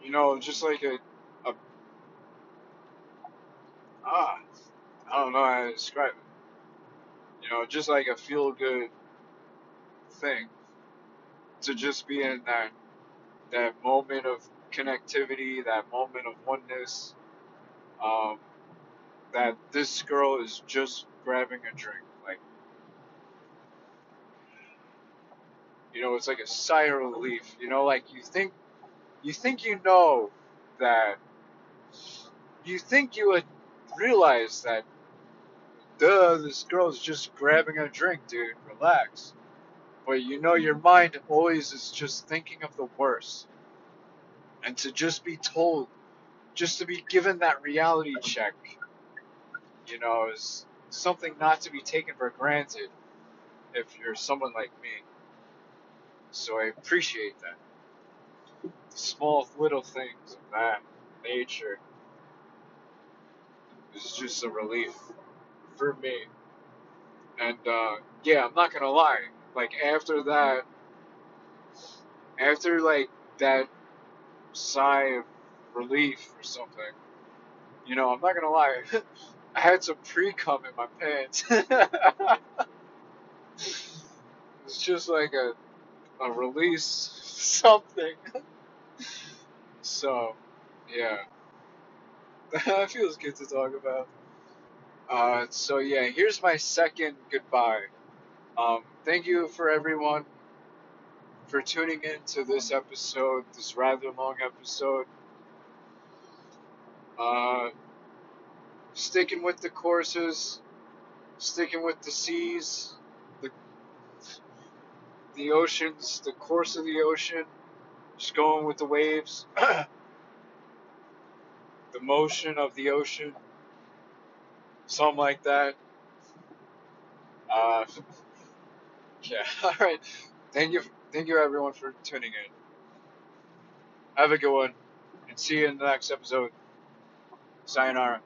you know, just like a a ah I don't know how to describe it. You know, just like a feel good thing. To just be in that that moment of connectivity, that moment of oneness, um, that this girl is just grabbing a drink. Like, you know, it's like a sigh of relief. You know, like you think, you think you know that, you think you would realize that, duh, this girl's just grabbing a drink, dude. Relax. But you know, your mind always is just thinking of the worst. And to just be told, just to be given that reality check you know, is something not to be taken for granted if you're someone like me. So I appreciate that. Small little things of that nature is just a relief for me. And uh, yeah, I'm not gonna lie. Like after that, after like that sigh of relief or something, you know, I'm not gonna lie. I had some pre cum in my pants. it's just like a a release something. so, yeah, that feels good to talk about. Uh, so yeah, here's my second goodbye. Um, thank you for everyone for tuning in to this episode, this rather long episode. Uh, sticking with the courses, sticking with the seas, the the oceans, the course of the ocean, just going with the waves, the motion of the ocean, something like that. Uh, yeah, all right. Thank you, thank you everyone for tuning in. Have a good one, and see you in the next episode. Sayonara.